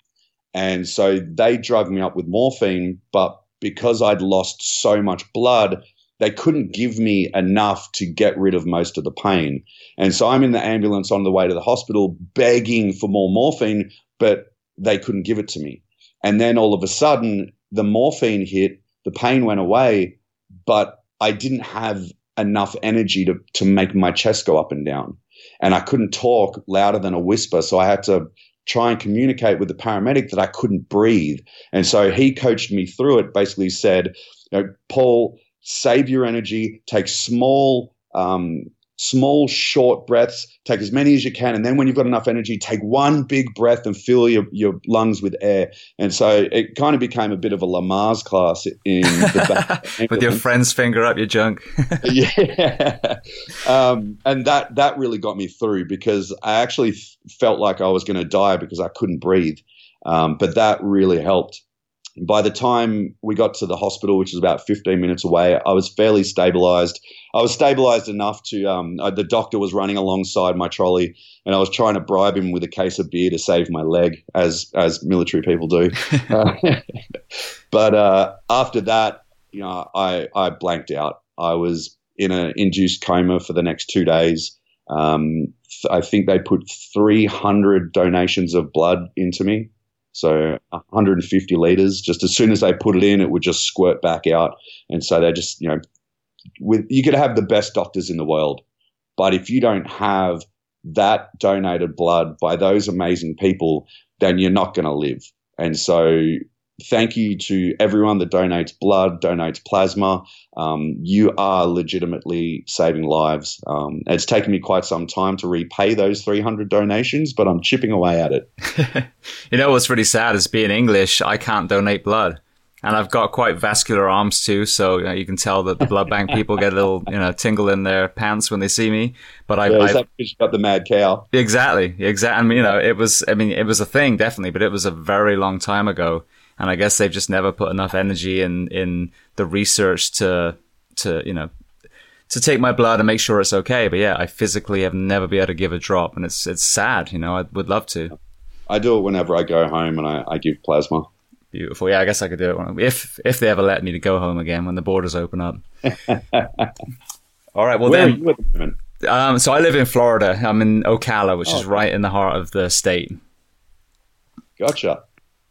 And so they drugged me up with morphine, but because I'd lost so much blood, they couldn't give me enough to get rid of most of the pain. And so I'm in the ambulance on the way to the hospital begging for more morphine, but they couldn't give it to me. And then all of a sudden, the morphine hit, the pain went away, but I didn't have enough energy to, to make my chest go up and down. And I couldn't talk louder than a whisper. So I had to try and communicate with the paramedic that I couldn't breathe. And so he coached me through it, basically said, you know, Paul, save your energy, take small um, small, short breaths. Take as many as you can. And then when you've got enough energy, take one big breath and fill your, your lungs with air. And so it kind of became a bit of a Lamaze class in the back. [laughs] with your friend's finger up your junk. [laughs] yeah. Um, and that, that really got me through because I actually felt like I was going to die because I couldn't breathe. Um, but that really helped by the time we got to the hospital, which was about 15 minutes away, I was fairly stabilized. I was stabilized enough to, um, uh, the doctor was running alongside my trolley and I was trying to bribe him with a case of beer to save my leg, as, as military people do. [laughs] uh, [laughs] but uh, after that, you know, I, I blanked out. I was in an induced coma for the next two days. Um, I think they put 300 donations of blood into me. So 150 liters, just as soon as they put it in, it would just squirt back out. And so they just, you know, with you could have the best doctors in the world, but if you don't have that donated blood by those amazing people, then you're not going to live. And so thank you to everyone that donates blood, donates plasma. Um, you are legitimately saving lives. Um, it's taken me quite some time to repay those 300 donations, but I'm chipping away at it. [laughs] you know what's really sad is being English, I can't donate blood. And I've got quite vascular arms too, so you, know, you can tell that the blood bank [laughs] people get a little, you know, tingle in their pants when they see me. But I, yeah, I you got the mad cow. Exactly, exactly. I mean, you know, it was. I mean, it was a thing definitely, but it was a very long time ago and I guess they've just never put enough energy in in the research to to you know to take my blood and make sure it's okay. But yeah, I physically have never been able to give a drop, and it's it's sad. You know, I would love to. I do it whenever I go home, and I, I give plasma. Beautiful. Yeah, I guess I could do it if if they ever let me to go home again when the borders open up. [laughs] All right. Well, Where then. Um, so I live in Florida. I'm in Ocala, which oh, is right in the heart of the state. Gotcha.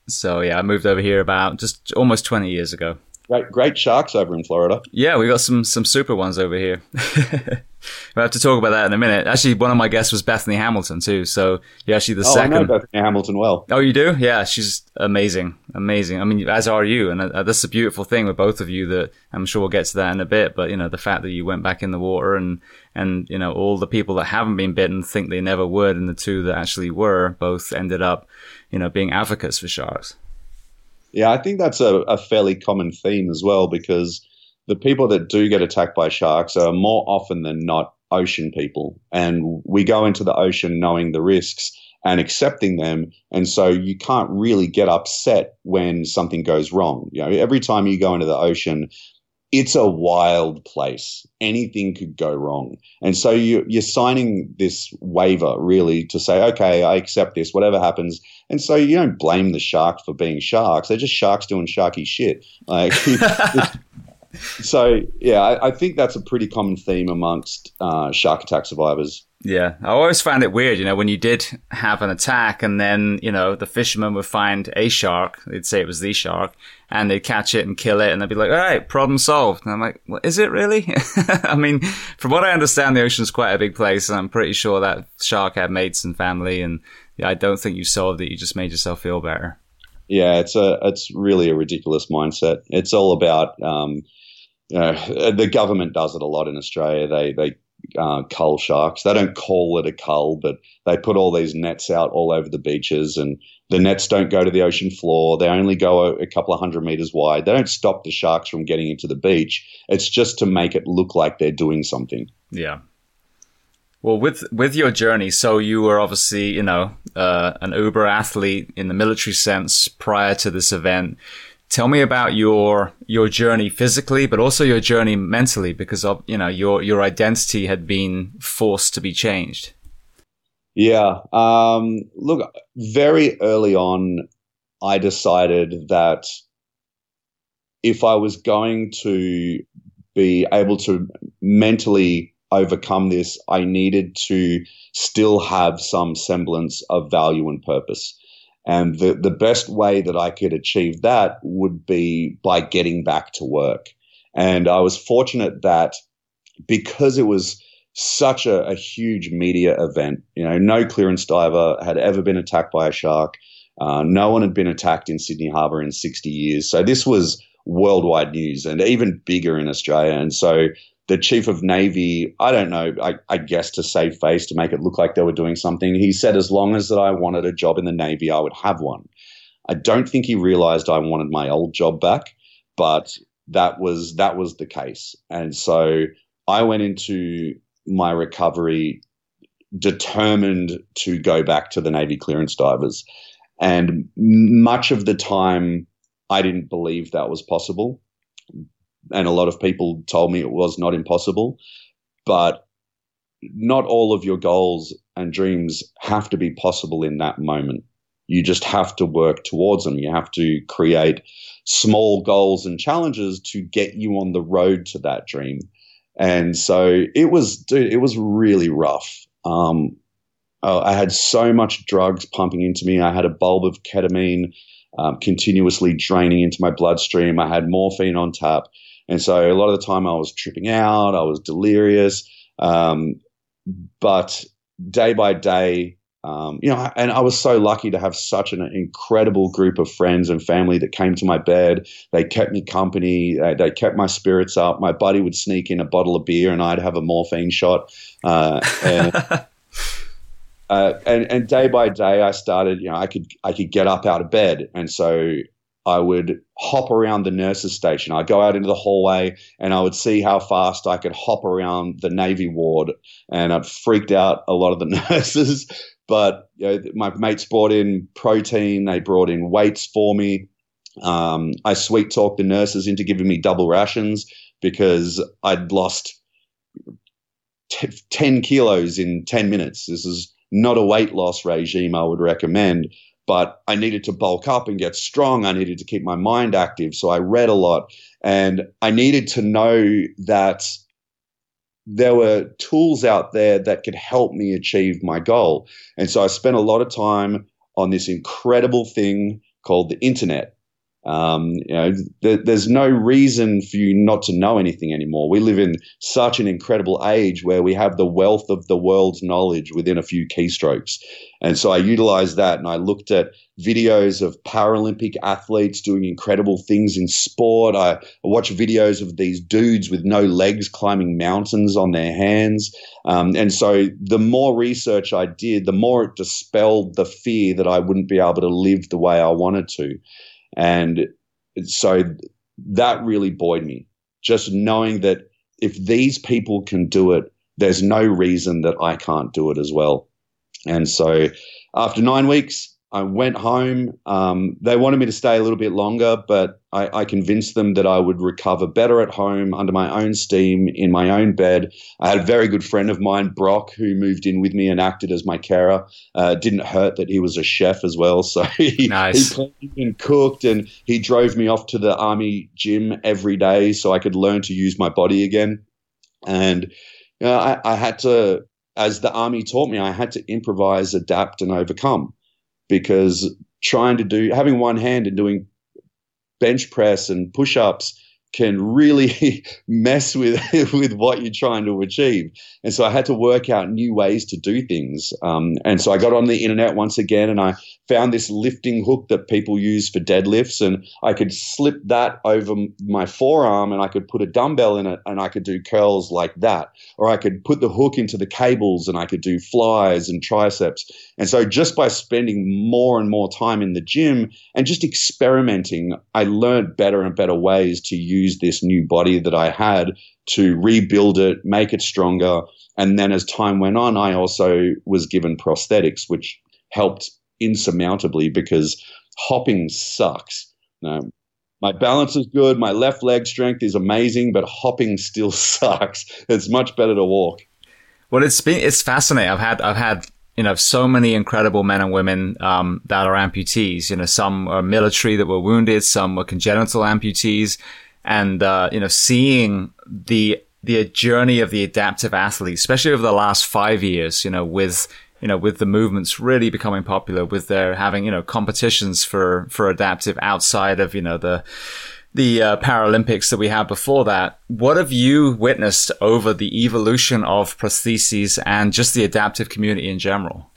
So yeah, I moved over here about just almost 20 years ago. Great, great sharks over in Florida. Yeah, we got some some super ones over here. [laughs] we'll have to talk about that in a minute. Actually, one of my guests was Bethany Hamilton too. So yeah, actually the oh, second. I know Bethany Hamilton well. Oh, you do? Yeah, she's amazing, amazing. I mean, as are you, and uh, that's a beautiful thing with both of you. That I'm sure we'll get to that in a bit. But you know, the fact that you went back in the water and and you know all the people that haven't been bitten think they never would, and the two that actually were both ended up you know, being advocates for sharks. Yeah, I think that's a, a fairly common theme as well because the people that do get attacked by sharks are more often than not ocean people. And we go into the ocean knowing the risks and accepting them. And so you can't really get upset when something goes wrong. You know, every time you go into the ocean, it's a wild place. Anything could go wrong. And so you, you're signing this waiver really to say, okay, I accept this, whatever happens. And so you don't blame the sharks for being sharks. They're just sharks doing sharky shit. Like, [laughs] so yeah, I, I, think that's a pretty common theme amongst uh, shark attack survivors. Yeah, I always found it weird, you know, when you did have an attack and then, you know, the fishermen would find a shark, they'd say it was the shark, and they'd catch it and kill it, and they'd be like, all right, problem solved. And I'm like, well, is it really? [laughs] I mean, from what I understand, the ocean's quite a big place, and I'm pretty sure that shark had mates and family, and I don't think you solved it, you just made yourself feel better. Yeah, it's a, it's really a ridiculous mindset. It's all about, um, you know, the government does it a lot in Australia. They, they uh, cull sharks. They don't call it a cull, but they put all these nets out all over the beaches, and the nets don't go to the ocean floor. They only go a, a, couple of hundred meters wide. They don't stop the sharks from getting into the beach. It's just to make it look like they're doing something. Yeah. Well, with with your journey, so you were obviously, you know, uh, an uber athlete in the military sense prior to this event. Tell me about your your journey physically, but also your journey mentally, because of you know your your identity had been forced to be changed. Yeah. Um, look, very early on, I decided that if I was going to be able to mentally overcome this, I needed to still have some semblance of value and purpose. And the, the best way that I could achieve that would be by getting back to work. And I was fortunate that because it was such a, a huge media event, you know, no clearance diver had ever been attacked by a shark. Uh, no one had been attacked in Sydney Harbour in 60 years. So this was worldwide news and even bigger in Australia. And so the chief of navy, I don't know, I, I, guess to save face, to make it look like they were doing something, he said as long as that I wanted a job in the navy, I would have one. I don't think he realized I wanted my old job back, but that was that was the case. And so I went into my recovery determined to go back to the Navy clearance divers. And much of the time, I didn't believe that was possible. And a lot of people told me it was not impossible. But not all of your goals and dreams have to be possible in that moment. You just have to work towards them. You have to create small goals and challenges to get you on the road to that dream. And so it was, dude, it was really rough. Um, uh, I had so much drugs pumping into me. I had a bulb of ketamine um, continuously draining into my bloodstream. I had morphine on tap. And so a lot of the time I was tripping out, I was delirious. Um, but day by day, um, you know, and I was so lucky to have such an incredible group of friends and family that came to my bed. They kept me company. They, they kept my spirits up. My buddy would sneak in a bottle of beer, and I'd have a morphine shot. Uh, and, [laughs] uh, and, and day by day, I started. You know, I could I could get up out of bed, and so I would hop around the nurses' station. I'd go out into the hallway and I would see how fast I could hop around the Navy ward. And I'd freaked out a lot of the [laughs] nurses but you know, my mates brought in protein, they brought in weights for me. Um, I sweet talked the nurses into giving me double rations because I'd lost t- 10 kilos in 10 minutes. This is not a weight loss regime I would recommend, but I needed to bulk up and get strong. I needed to keep my mind active. So I read a lot and I needed to know that there were tools out there that could help me achieve my goal. And so I spent a lot of time on this incredible thing called the internet. Um, you know, th- there's no reason for you not to know anything anymore. We live in such an incredible age where we have the wealth of the world's knowledge within a few keystrokes. And so I utilized that and I looked at videos of Paralympic athletes doing incredible things in sport. I watched videos of these dudes with no legs climbing mountains on their hands. Um, and so the more research I did, the more it dispelled the fear that I wouldn't be able to live the way I wanted to. And so that really buoyed me. Just knowing that if these people can do it, there's no reason that I can't do it as well. And so after nine weeks, I went home. Um, they wanted me to stay a little bit longer, but I, I, convinced them that I would recover better at home under my own steam in my own bed. I had a very good friend of mine, Brock, who moved in with me and acted as my carer. Uh, didn't hurt that he was a chef as well, [laughs] so he, nice. he cleaned and cooked, and he drove me off to the army gym every day so I could learn to use my body again. And you know, I, I had to, as the army taught me, I had to improvise, adapt, and overcome because trying to do having one hand and doing bench press and push ups can really [laughs] mess with [laughs] with what you're trying to achieve. And so I had to work out new ways to do things. Um, and so I got on the internet once again, and I found this lifting hook that people use for deadlifts, and I could slip that over my forearm, and I could put a dumbbell in it, and I could do curls like that. Or I could put the hook into the cables, and I could do flies and triceps. And so just by spending more and more time in the gym and just experimenting, I learned better and better ways to use use this new body that I had to rebuild it, make it stronger. And then as time went on, I also was given prosthetics, which helped insurmountably because hopping sucks. my balance is good. My left leg strength is amazing, but hopping still [laughs] sucks. It's much better to walk. Well, it's been it's fascinating. I've had I've had you know, so many incredible men and women um, that are amputees. You know, some are military that were wounded, some were congenital amputees, and uh, you know, seeing the the journey of the adaptive athlete, especially over the last five years, you know, with you know, with the movements really becoming popular, with their having you know competitions for for adaptive outside of you know the the uh, Paralympics that we had before that. What have you witnessed over the evolution of prostheses and just the adaptive community in general?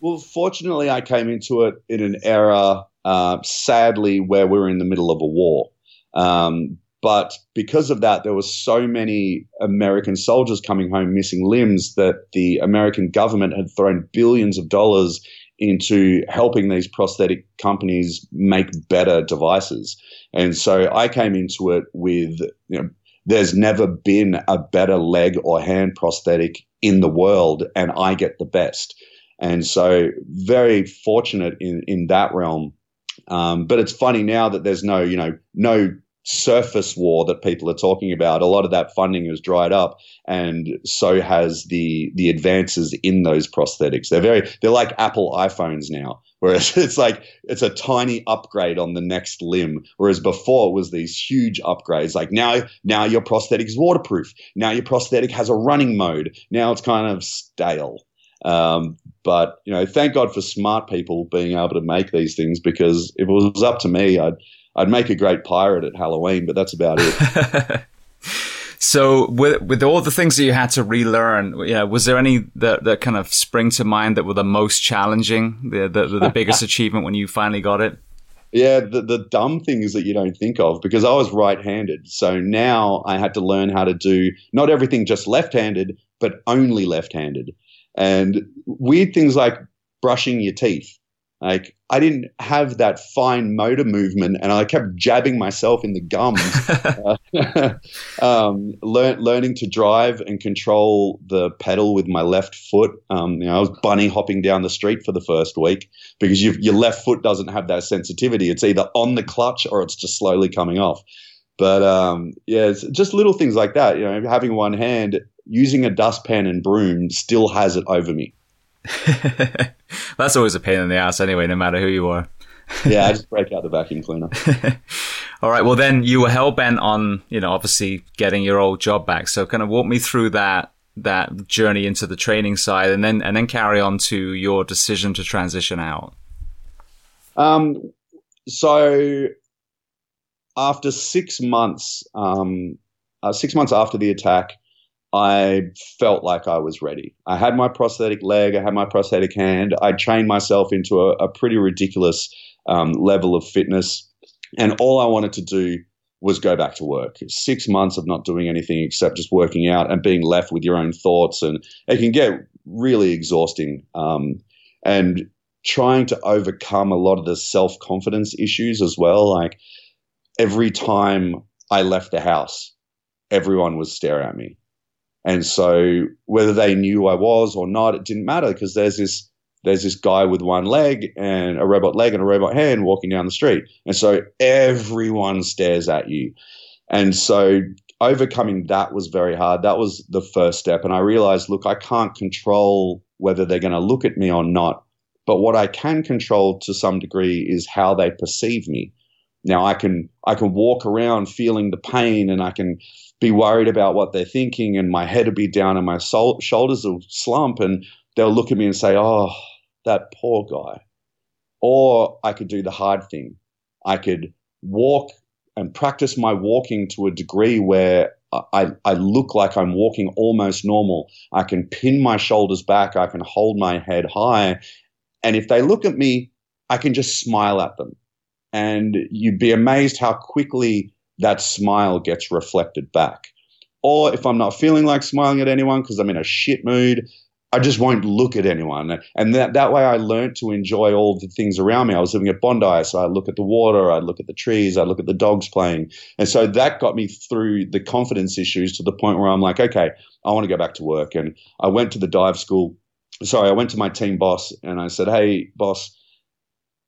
Well, fortunately, I came into it in an era, uh, sadly, where we were in the middle of a war. Um, but because of that, there were so many American soldiers coming home missing limbs that the American government had thrown billions of dollars into helping these prosthetic companies make better devices. And so I came into it with, you know, there's never been a better leg or hand prosthetic in the world, and I get the best. And so, very fortunate in, in that realm. Um, but it's funny now that there's no, you know, no surface war that people are talking about. A lot of that funding has dried up, and so has the the advances in those prosthetics. They're very they're like Apple iPhones now, whereas [laughs] it's like it's a tiny upgrade on the next limb. Whereas before it was these huge upgrades. Like now now your prosthetic is waterproof. Now your prosthetic has a running mode. Now it's kind of stale. Um, but you know, thank God for smart people being able to make these things because if it was up to me, I'd I'd make a great pirate at Halloween, but that's about it. [laughs] so, with with all the things that you had to relearn, know, was there any that, that kind of spring to mind that were the most challenging, the the, the biggest [laughs] achievement when you finally got it? Yeah, the, the dumb things that you don't think of because I was right handed. So now I had to learn how to do not everything just left handed, but only left handed. And weird things like brushing your teeth. Like I didn't have that fine motor movement, and I kept jabbing myself in the gums. [laughs] uh, [laughs] um, learn, learning to drive and control the pedal with my left foot. Um, you know, I was bunny hopping down the street for the first week because your left foot doesn't have that sensitivity. It's either on the clutch or it's just slowly coming off. But um, yeah, it's just little things like that. You know, having one hand, using a dustpan and broom still has it over me. [laughs] That's always a pain in the ass anyway, no matter who you are. yeah, I just break out the vacuum cleaner. [laughs] All right. Well, then you were hell bent on, you know, obviously getting your old job back. So kind of walk me through that that journey into the training side, and then and then carry on to your decision to transition out. Um. So after six months, um, uh, six months after the attack, I felt like I was ready. I had my prosthetic leg, I had my prosthetic hand. I trained myself into a, a pretty ridiculous um, level of fitness. And all I wanted to do was go back to work. Six months of not doing anything except just working out and being left with your own thoughts. And it can get really exhausting. Um, and trying to overcome a lot of the self confidence issues as well. Like every time I left the house, everyone was staring at me and so whether they knew I was or not, it didn't matter because there's this there's this guy with one leg and a robot leg and a robot hand walking down the street. And so everyone stares at you. And so overcoming that was very hard. That was the first step. And I realized, look, I can't control whether they're going to look at me or not. But what I can control to some degree is how they perceive me. Now I can I can walk around feeling the pain and I can be worried about what they're thinking, and my head will be down and my soul, shoulders will slump, and they'll look at me and say, "Oh, that poor guy." Or I could do the hard thing. I could walk and practice my walking to a degree where I, I look like I'm walking almost normal. I can pin my shoulders back. I can hold my head high. And if they look at me, I can just smile at them. And you'd be amazed how quickly that smile gets reflected back. Or if I'm not feeling like smiling at anyone because I'm in a shit mood, I just won't look at anyone. And that, that way I learned to enjoy all the things around me. I was living at Bondi, so I look at the water, I look at the trees, I look at the dogs playing. And so that got me through the confidence issues to the point where I'm like, okay, I want to go back to work. And I went to the dive school. Sorry, I went to my team boss and I said, hey, boss,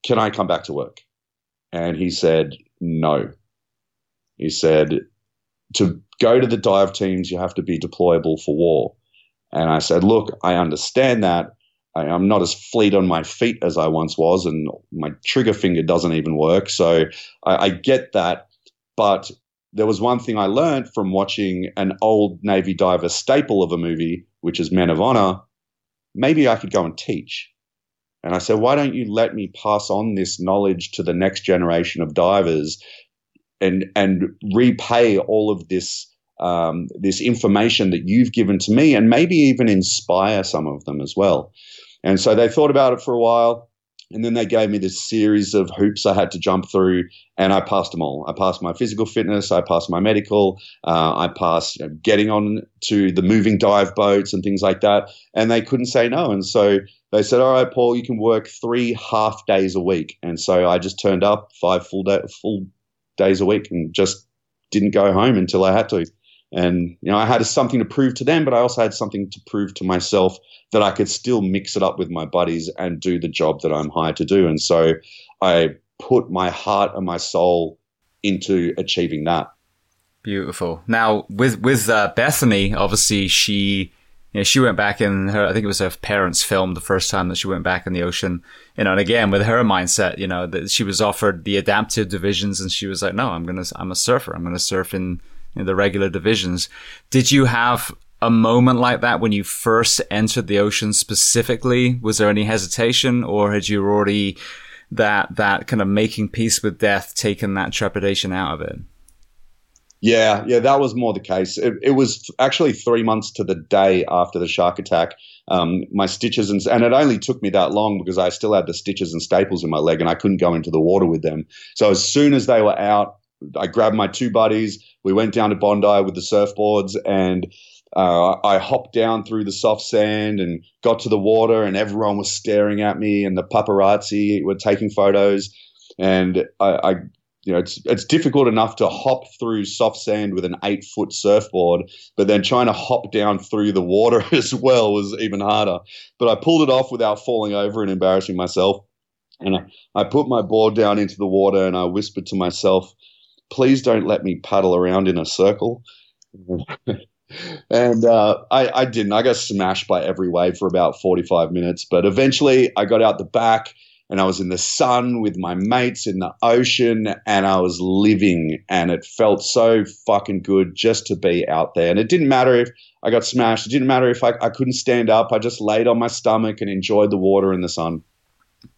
can I come back to work? And he said, no. He said, to go to the dive teams, you have to be deployable for war. And I said, look, I understand that, I, am not as fleet on my feet as I once was, and my trigger finger doesn't even work. So I, I get that. But there was one thing I learned from watching an old Navy diver staple of a movie, which is Men of Honor. Maybe I could go and teach. And I said, why don't you let me pass on this knowledge to the next generation of divers and and repay all of this um, this information that you've given to me and maybe even inspire some of them as well. And so they thought about it for a while. And then they gave me this series of hoops I had to jump through, and I passed them all. I passed my physical fitness, I passed my medical, uh, I passed you know, getting on to the moving dive boats and things like that. And they couldn't say no. And so they said, "All right, Paul, you can work three half days a week." And so I just turned up five full day, full days a week, and just didn't go home until I had to. And you know, I had something to prove to them, but I also had something to prove to myself that I could still mix it up with my buddies and do the job that I'm hired to do. And so I put my heart and my soul into achieving that. Beautiful. Now, with with uh, Bethany, obviously she you know, she went back in her, I think it was her parents' film the first time that she went back in the ocean, you know, and again, with her mindset, you know, that she was offered the adaptive divisions and she was like, no, I'm going to, I'm a surfer. I'm going to surf in, in the regular divisions. Did you have a moment like that when you first entered the ocean specifically? Was there any hesitation or had you already that, that kind of making peace with death taken that trepidation out of it? Yeah, yeah, that was more the case. It, it was actually three months to the day after the shark attack. Um, my stitches and and it only took me that long because I still had the stitches and staples in my leg and I couldn't go into the water with them. So as soon as they were out, I grabbed my two buddies. We went down to Bondi with the surfboards and uh, I hopped down through the soft sand and got to the water, and everyone was staring at me, and the paparazzi were taking photos. And I, I you know, it's it's difficult enough to hop through soft sand with an eight foot surfboard, but then trying to hop down through the water [laughs] as well was even harder. But I pulled it off without falling over and embarrassing myself. And I, I put my board down into the water and I whispered to myself, please don't let me paddle around in a circle. [laughs] and uh, I, I didn't. I got smashed by every wave for about 45 minutes, but eventually I got out the back and I was in the sun with my mates in the ocean and I was living and it felt so fucking good just to be out there. And it didn't matter if I got smashed. It didn't matter if I, I couldn't stand up. I just laid on my stomach and enjoyed the water and the sun.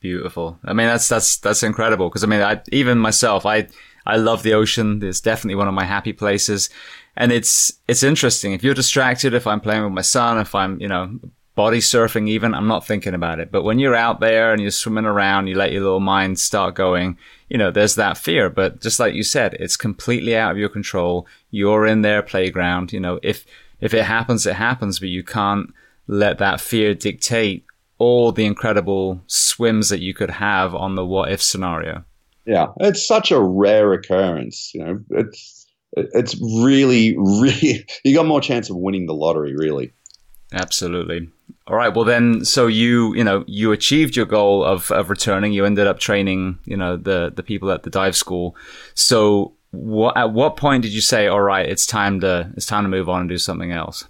Beautiful. I mean, that's, that's, that's incredible. Cause I mean, I, even myself, I, I love the ocean. It's definitely one of my happy places. And it's, it's interesting. If you're distracted, if I'm playing with my son, if I'm, you know, body surfing even, I'm not thinking about it. But when you're out there and you're swimming around, you let your little mind start going, you know, there's that fear. But just like you said, it's completely out of your control. You're in their playground. You know, if, if it happens, it happens, but you can't let that fear dictate all the incredible swims that you could have on the what if scenario. Yeah. It's such a rare occurrence. You know, it's, it's really, [laughs] really, you got more chance of winning the lottery, really. Absolutely. All right. Well, then, so you, you know, you achieved your goal of, of returning. You ended up training, you know, the, the people at the dive school. So what, at what point did you say, all right, it's time to, it's time to move on and do something else?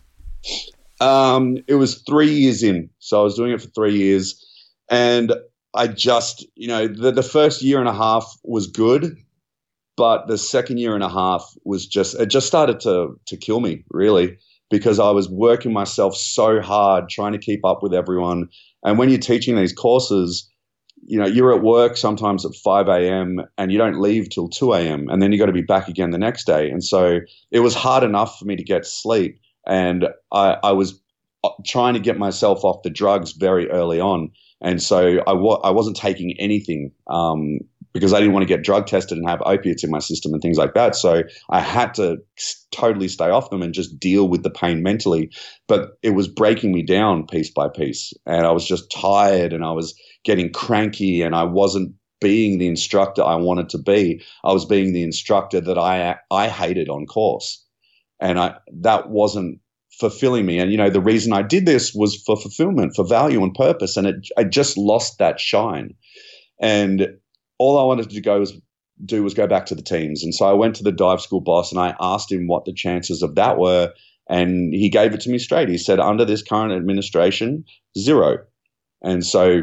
Um, it was three years in. So I was doing it for three years and I just, you know, the, the first year and a half was good, but the second year and a half was just, it just started to, to kill me really because I was working myself so hard trying to keep up with everyone. And when you're teaching these courses, you know, you're at work sometimes at 5 a.m. and you don't leave till 2 a.m. and then you got to be back again the next day. And so it was hard enough for me to get sleep. And I, I was uh, trying to get myself off the drugs very early on. And so I I wasn't taking anything um, because I didn't want to get drug tested and have opiates in my system and things like that. So I had to totally stay off them and just deal with the pain mentally. But it was breaking me down piece by piece. And I was just tired and I was getting cranky and I wasn't being the instructor I wanted to be. I was being the instructor that I I hated on course. And I that wasn't fulfilling me. And you know, the reason I did this was for fulfillment, for value and purpose. And it I just lost that shine. And all I wanted to go was do was go back to the teams. And so I went to the dive school boss and I asked him what the chances of that were. And he gave it to me straight. He said, under this current administration, zero. And so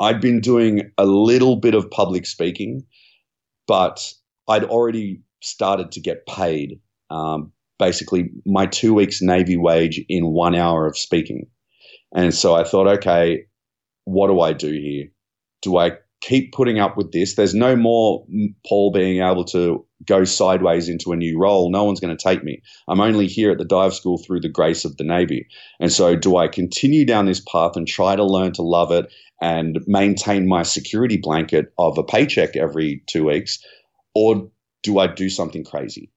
I'd been doing a little bit of public speaking, but I'd already started to get paid um, basically my two weeks Navy wage in one hour of speaking. And so I thought, okay, what do I do here? Do I keep putting up with this? There's no more Paul being able to go sideways into a new role. No one's going to take me. I'm only here at the dive school through the grace of the Navy. And so, do I continue down this path and try to learn to love it and maintain my security blanket of a paycheck every two weeks? Or do I do something crazy?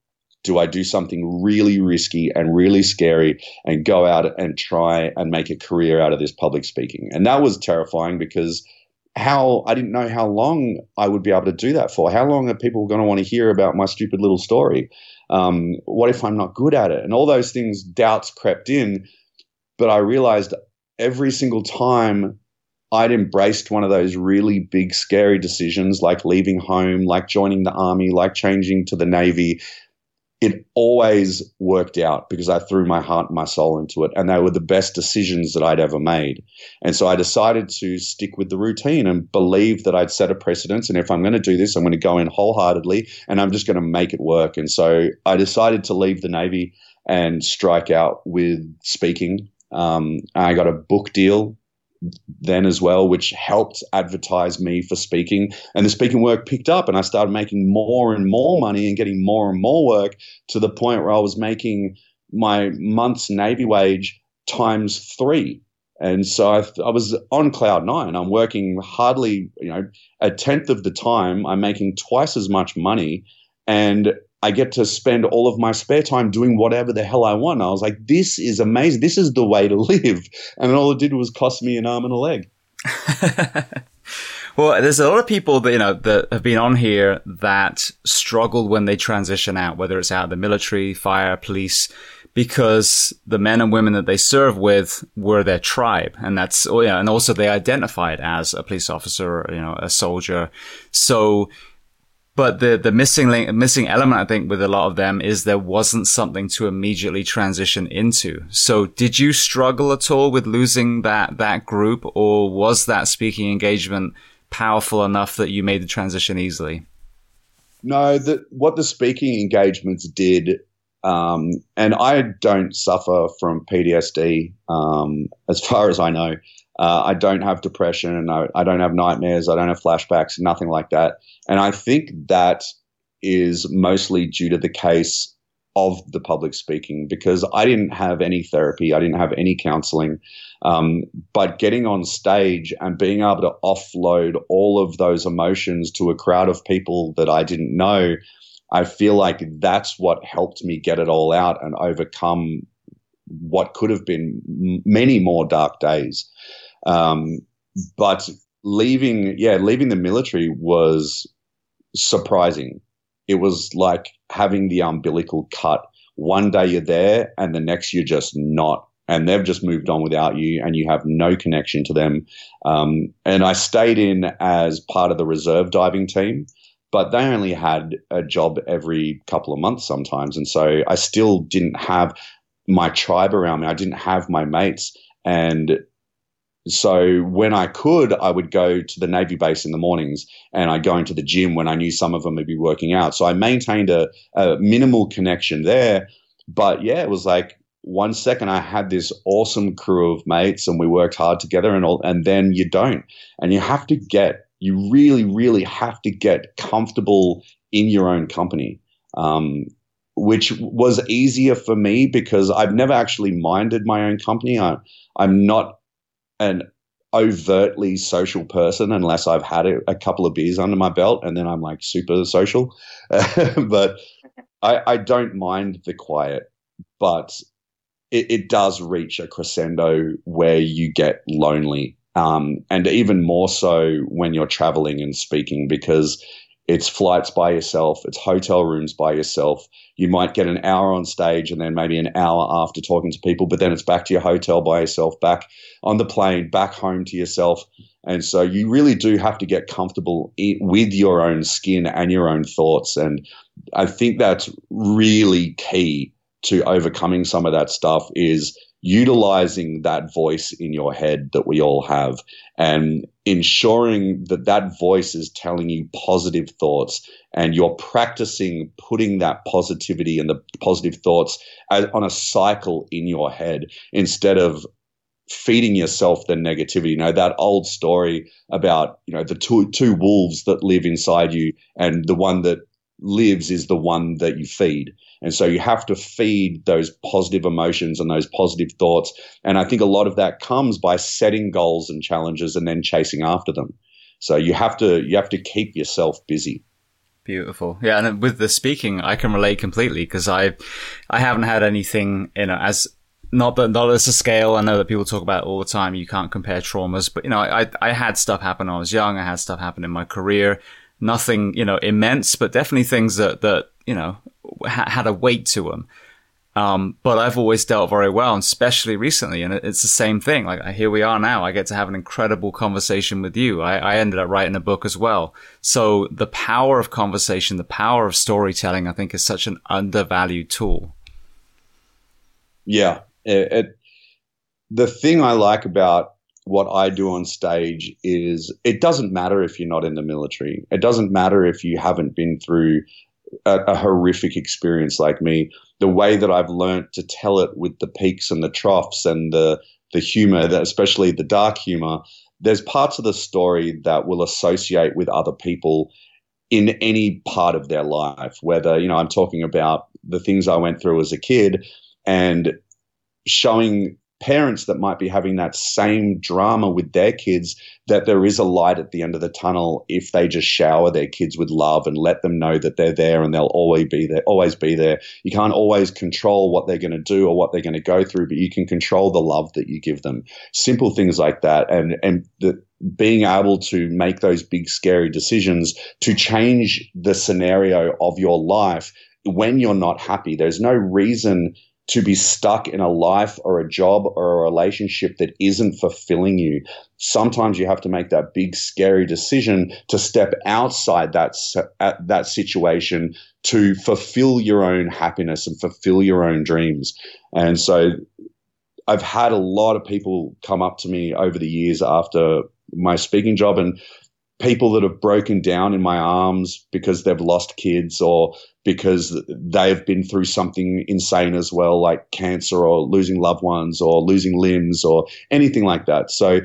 do I do something really risky and really scary and go out and try and make a career out of this public speaking? And that was terrifying because how I didn't know how long I would be able to do that for. How long are people going to want to hear about my stupid little story? Um, what if I'm not good at it? And all those things, doubts crept in. But I realized every single time I'd embraced one of those really big, scary decisions, like leaving home, like joining the army, like changing to the Navy, it always worked out because I threw my heart and my soul into it. And they were the best decisions that I'd ever made. And so I decided to stick with the routine and believe that I'd set a precedence. And if I'm going to do this, I'm going to go in wholeheartedly and I'm just going to make it work. And so I decided to leave the Navy and strike out with speaking. Um, I got a book deal then as well, which helped advertise me for speaking. And the speaking work picked up, and I started making more and more money and getting more and more work to the point where I was making my month's Navy wage times three. And so I, I was on cloud nine. I'm working hardly, you know, a tenth of the time. I'm making twice as much money. And I get to spend all of my spare time doing whatever the hell I want. I was like, this is amazing. This is the way to [laughs] live. And all it did was cost me an arm and a leg. [laughs] well, there's a lot of people that, you know, that have been on here that struggled when they transition out, whether it's out of the military, fire, police, because the men and women that they serve with were their tribe. And that's, oh yeah. And also they identified as a police officer, you know, a soldier. So, but the the missing link, missing element, I think, with a lot of them is there wasn't something to immediately transition into. So, did you struggle at all with losing that that group, or was that speaking engagement powerful enough that you made the transition easily? No, what the speaking engagements did, um, and I don't suffer from PTSD um, as far as I know. Uh, I don't have depression. And I, I don't have nightmares. I don't have flashbacks, nothing like that. And I think that is mostly due to the case of the public speaking because I didn't have any therapy, I didn't have any counseling. Um, but getting on stage and being able to offload all of those emotions to a crowd of people that I didn't know, I feel like that's what helped me get it all out and overcome what could have been many more dark days. Um, but leaving, yeah, leaving the military was surprising. It was like having the umbilical cut. One day you're there, and the next you're just not. And they've just moved on without you, and you have no connection to them. Um, and I stayed in as part of the reserve diving team, but they only had a job every couple of months sometimes. And so I still didn't have my tribe around me. I didn't have my mates. And so when I could, I would go to the Navy base in the mornings and I'd go into the gym when I knew some of them would be working out. So I maintained a, a minimal connection there. But yeah, it was like one second I had this awesome crew of mates and we worked hard together and all, and then you don't. And you have to get, you really, really have to get comfortable in your own company. Um, which was easier for me because I've never actually minded my own company. I, I'm not an overtly social person unless I've had a, a, couple of beers under my belt and then I'm like super social. [laughs] but I, I, don't mind the quiet, but it, it, does reach a crescendo where you get lonely. Um, and even more so when you're traveling and speaking because it's flights by yourself, it's hotel rooms by yourself. You might get an hour on stage and then maybe an hour after talking to people, but then it's back to your hotel by yourself, back on the plane, back home to yourself. And so you really do have to get comfortable with your own skin and your own thoughts. And I think that's really key to overcoming some of that stuff is utilizing that voice in your head that we all have and ensuring that that voice is telling you positive thoughts and you're practicing putting that positivity and the positive thoughts as, on a cycle in your head instead of feeding yourself the negativity. You know, that old story about, you know, the two, two wolves that live inside you and the one that lives is the one that you feed. And so you have to feed those positive emotions and those positive thoughts. And I think a lot of that comes by setting goals and challenges and then chasing after them. So you have to you have to keep yourself busy. Beautiful. Yeah, and with the speaking, I can relate completely because I I haven't had anything, you know, as not that not as a scale. I know that people talk about all the time. You can't compare traumas, but you know, I I had stuff happen when I was young. I had stuff happen in my career. Nothing, you know, immense, but definitely things that that you know ha- had a weight to them. Um, but I've always dealt very well, and especially recently. And it's the same thing. Like here we are now. I get to have an incredible conversation with you. I, I, ended up writing a book as well. So the power of conversation, the power of storytelling, I think is such an undervalued tool. Yeah. It, it, the thing I like about what I do on stage is it doesn't matter if you're not in the military. It doesn't matter if you haven't been through a, a, horrific experience like me, the way that I've learned to tell it with the peaks and the troughs and the the humor, that especially the dark humor, there's parts of the story that will associate with other people in any part of their life. Whether you know, I'm talking about the things I went through as a kid and showing parents that might be having that same drama with their kids that there is a light at the end of the tunnel if they just shower their kids with love and let them know that they're there and they'll always be there always be there. You can't always control what they're going to do or what they're going to go through but you can control the love that you give them. Simple things like that and and the being able to make those big scary decisions to change the scenario of your life when you're not happy. There's no reason to be stuck in a life or a job or a relationship that isn't fulfilling you. Sometimes you have to make that big, scary decision to step outside that, that situation to fulfill your own happiness and fulfill your own dreams. And so I've had a lot of people come up to me over the years after my speaking job and people that have broken down in my arms because they've lost kids or because they've been through something insane as well, like cancer or losing loved ones or losing limbs or anything like that. So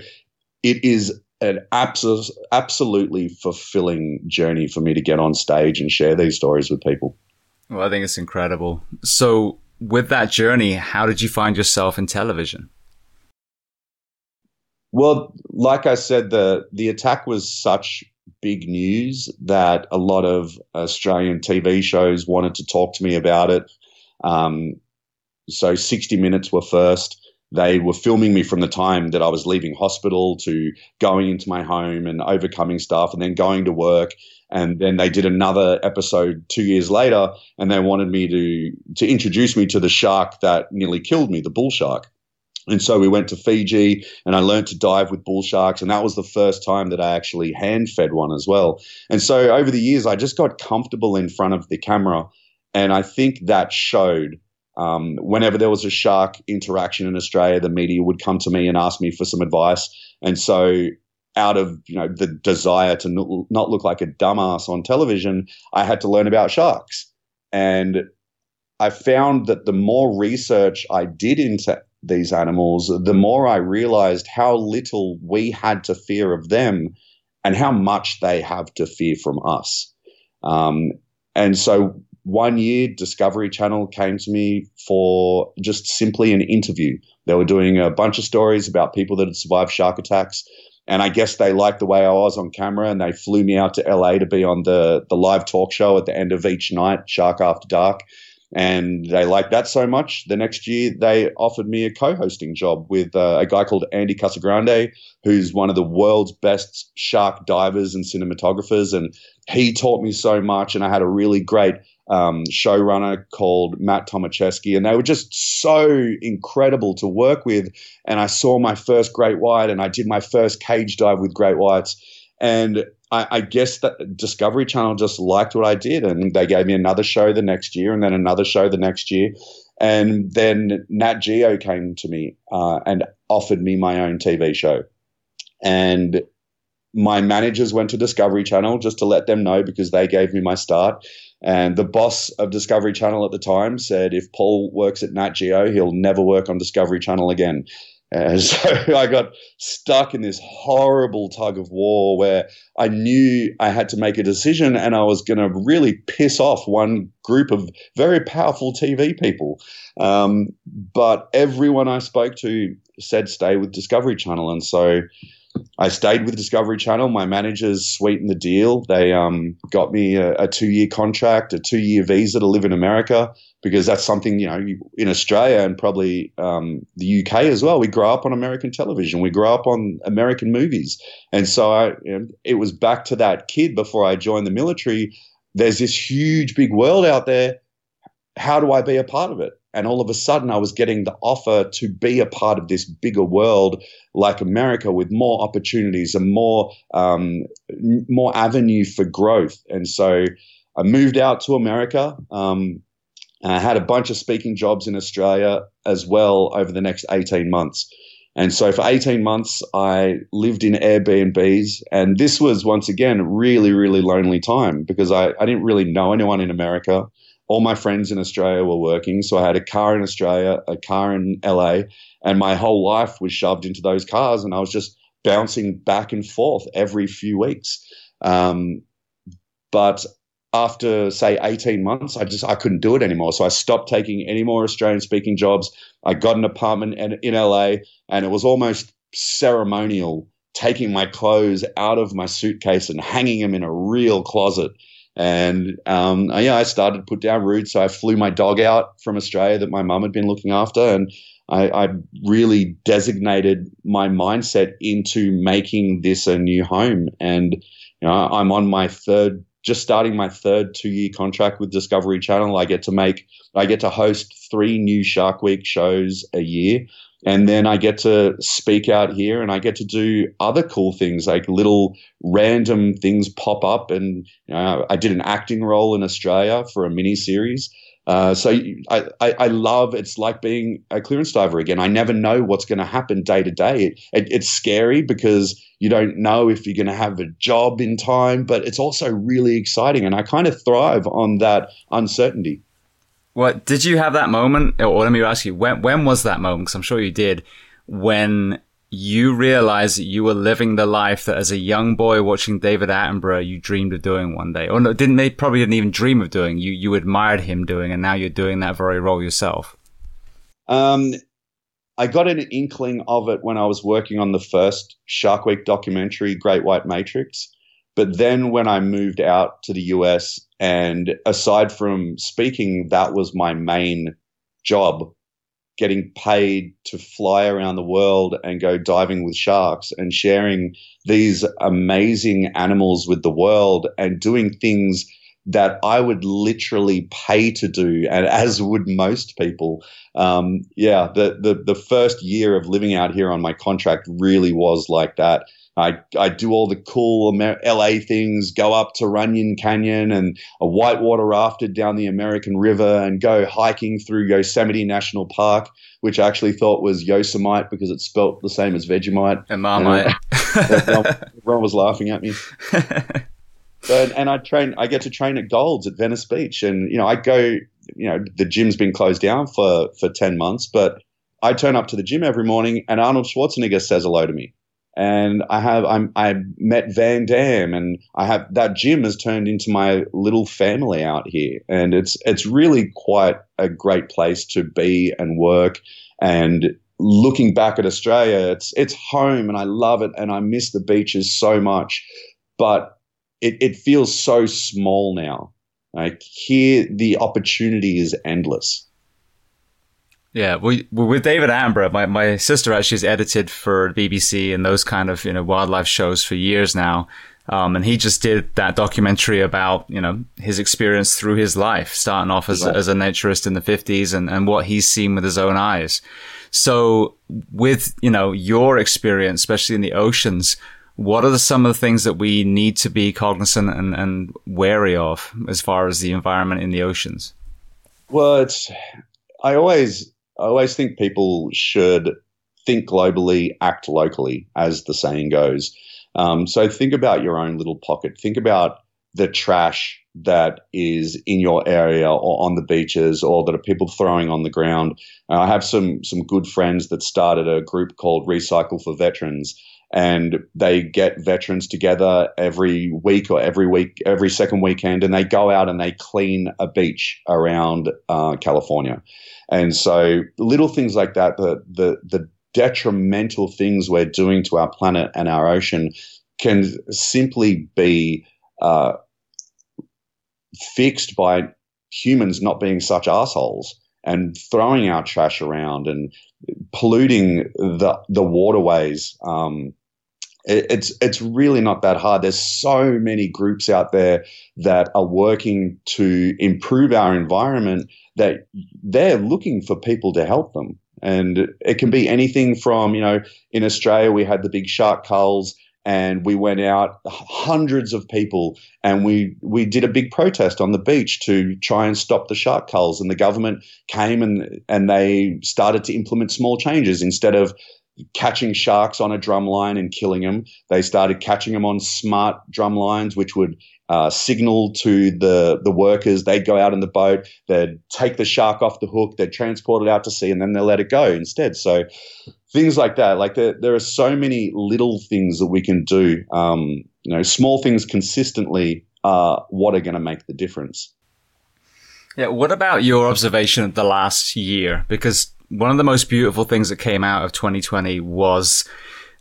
it is an abso- absolutely fulfilling journey for me to get on stage and share these stories with people. Well, I think it's incredible. So, with that journey, how did you find yourself in television? Well, like I said, the the attack was such big news that a lot of Australian TV shows wanted to talk to me about it. Um, so 60 Minutes were first. They were filming me from the time that I was leaving hospital to going into my home and overcoming stuff and then going to work. And then they did another episode two years later and they wanted me to, to introduce me to the shark that nearly killed me, the bull shark. And so we went to Fiji and I learned to dive with bull sharks. And that was the first time that I actually hand fed one as well. And so over the years, I just got comfortable in front of the camera. And I think that showed um, whenever there was a shark interaction in Australia, the media would come to me and ask me for some advice. And so out of you know the desire to not look like a dumbass on television, I had to learn about sharks. And I found that the more research I did into these animals, the more I realized how little we had to fear of them and how much they have to fear from us. Um, and so one year, Discovery Channel came to me for just simply an interview. They were doing a bunch of stories about people that had survived shark attacks. And I guess they liked the way I was on camera and they flew me out to LA to be on the, the live talk show at the end of each night, Shark After Dark. And they liked that so much. The next year, they offered me a co hosting job with uh, a guy called Andy Casagrande, who's one of the world's best shark divers and cinematographers. And he taught me so much. And I had a really great um, showrunner called Matt Tomaszewski, and they were just so incredible to work with. And I saw my first great white, and I did my first cage dive with great whites. And I, I, guess that Discovery Channel just liked what I did, and they gave me another show the next year, and then another show the next year. And then Nat Geo came to me uh, and offered me my own TV show. And my managers went to Discovery Channel just to let them know because they gave me my start. And the boss of Discovery Channel at the time said, if Paul works at Nat Geo, he'll never work on Discovery Channel again. And [laughs] so I got stuck in this horrible tug of war where I knew I had to make a decision and I was going to really piss off one group of very powerful TV people. Um, but everyone I spoke to said stay with Discovery Channel. And so I stayed with Discovery Channel. My managers sweetened the deal. They um, got me a, a two year contract, a two year visa to live in America because that's something, you know, in Australia and probably um, the UK as well. We grow up on American television, we grow up on American movies. And so I, you know, it was back to that kid before I joined the military. There's this huge, big world out there. How do I be a part of it? And all of a sudden, I was getting the offer to be a part of this bigger world like America with more opportunities and more, um, more avenue for growth. And so I moved out to America. Um, I had a bunch of speaking jobs in Australia as well over the next 18 months. And so for 18 months, I lived in Airbnbs. And this was, once again, really, really lonely time because I, I didn't really know anyone in America all my friends in Australia were working. So I had a car in Australia, a car in LA, and my whole life was shoved into those cars. And I was just bouncing back and forth every few weeks. Um, but after say 18 months, I just I couldn't do it anymore. So I stopped taking any more Australian speaking jobs. I got an apartment in, in LA, and it was almost ceremonial taking my clothes out of my suitcase and hanging them in a real closet and um, yeah, I started to put down roots. So I flew my dog out from Australia that my mum had been looking after, and I, I, really designated my mindset into making this a new home. And you know, I'm on my third, just starting my third two-year contract with Discovery Channel. I get to make, I get to host three new Shark Week shows a year and then I get to speak out here and I get to do other cool things like little random things pop up. And you know, I did an acting role in Australia for a mini series. Uh, so I, I, I, love it's like being a clearance diver again. I never know what's going to happen day to day. It, it, it's scary because you don't know if you're going to have a job in time, but it's also really exciting. And I kind of thrive on that uncertainty. What did you have that moment? Or let me ask you, when when was that moment? Because I'm sure you did. When you realized that you were living the life that as a young boy watching David Attenborough you dreamed of doing one day, or no, didn't they probably didn't even dream of doing. You you admired him doing, and now you're doing that very role yourself. Um, I got an inkling of it when I was working on the first Shark Week documentary, Great White Matrix. But then when I moved out to the US, and aside from speaking, that was my main job getting paid to fly around the world and go diving with sharks and sharing these amazing animals with the world and doing things that I would literally pay to do, and [laughs] as would most people. Um, yeah, the, the the first year of living out here on my contract really was like that. I, I do all the cool LA things, go up to Runyon Canyon and a whitewater rafted down the American River and go hiking through Yosemite National Park, which I actually thought was Yosemite because it's spelt the same as Vegemite. And Marmite. Uh, everyone was laughing at me. [laughs] But, and I train, I get to train at Golds at Venice Beach. And, you know, I go, you know, the gym's been closed down for, for 10 months, but I turn up to the gym every morning and Arnold Schwarzenegger says hello to me and I have I'm, I met Van Damme, and I have that gym has turned into my little family out here, and it's it's really quite a great place to be and work. And looking back at Australia, it's it's home, and I love it, and I miss the beaches so much, but it, it feels so small now. Like here, the opportunity is endless. Yeah, well, with David Attenborough, my, my sister actually has edited for BBC and those kind of you know wildlife shows for years now. Um, and he just did that documentary about you know his experience through his life, starting off as, as a naturist in the fifties and, and what he's seen with his own eyes. So, with you know your experience, especially in the oceans, what are the, some of the things that we need to be cognizant and, and wary of as far as the environment in the oceans? Well, it's I always I always think people should think globally, act locally, as the saying goes. Um, so think about your own little pocket. Think about the trash that is in your area or on the beaches or that are people throwing on the ground. Uh, I have some some good friends that started a group called Recycle for Veterans and they get veterans together every week or every week, every second weekend, and they go out and they clean a beach around uh, California. And so little things like that, the, the, the detrimental things we're doing to our planet and our ocean can simply be uh, fixed by humans not being such assholes and throwing our trash around and polluting the the waterways. Um, it, it's it's really not that hard. There's so many groups out there that are working to improve our environment that they're looking for people to help them. And it can be anything from, you know, in Australia, we had the big shark culls and we went out hundreds of people and we we did a big protest on the beach to try and stop the shark culls and the government came and and they started to implement small changes instead of catching sharks on a drum line and killing them they started catching them on smart drum lines which would uh, signal to the the workers. They'd go out in the boat, they'd take the shark off the hook, they'd transport it out to sea, and then they'd let it go instead. So things like that. Like there, there are so many little things that we can do. Um, you know, small things consistently are what are going to make the difference. Yeah. What about your observation of the last year? Because one of the most beautiful things that came out of 2020 was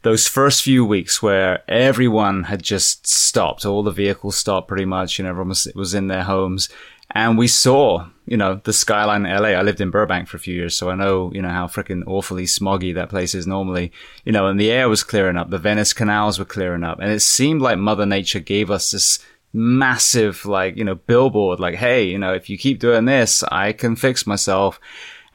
those first few weeks where everyone had just stopped, all the vehicles stopped pretty much, and everyone was, was in their homes. And we saw, you know, the skyline in LA. I lived in Burbank for a few years, so I know, you know, how freaking awfully smoggy that place is normally, you know, and the air was clearing up. The Venice canals were clearing up. And it seemed like Mother Nature gave us this massive, like, you know, billboard, like, hey, you know, if you keep doing this, I can fix myself.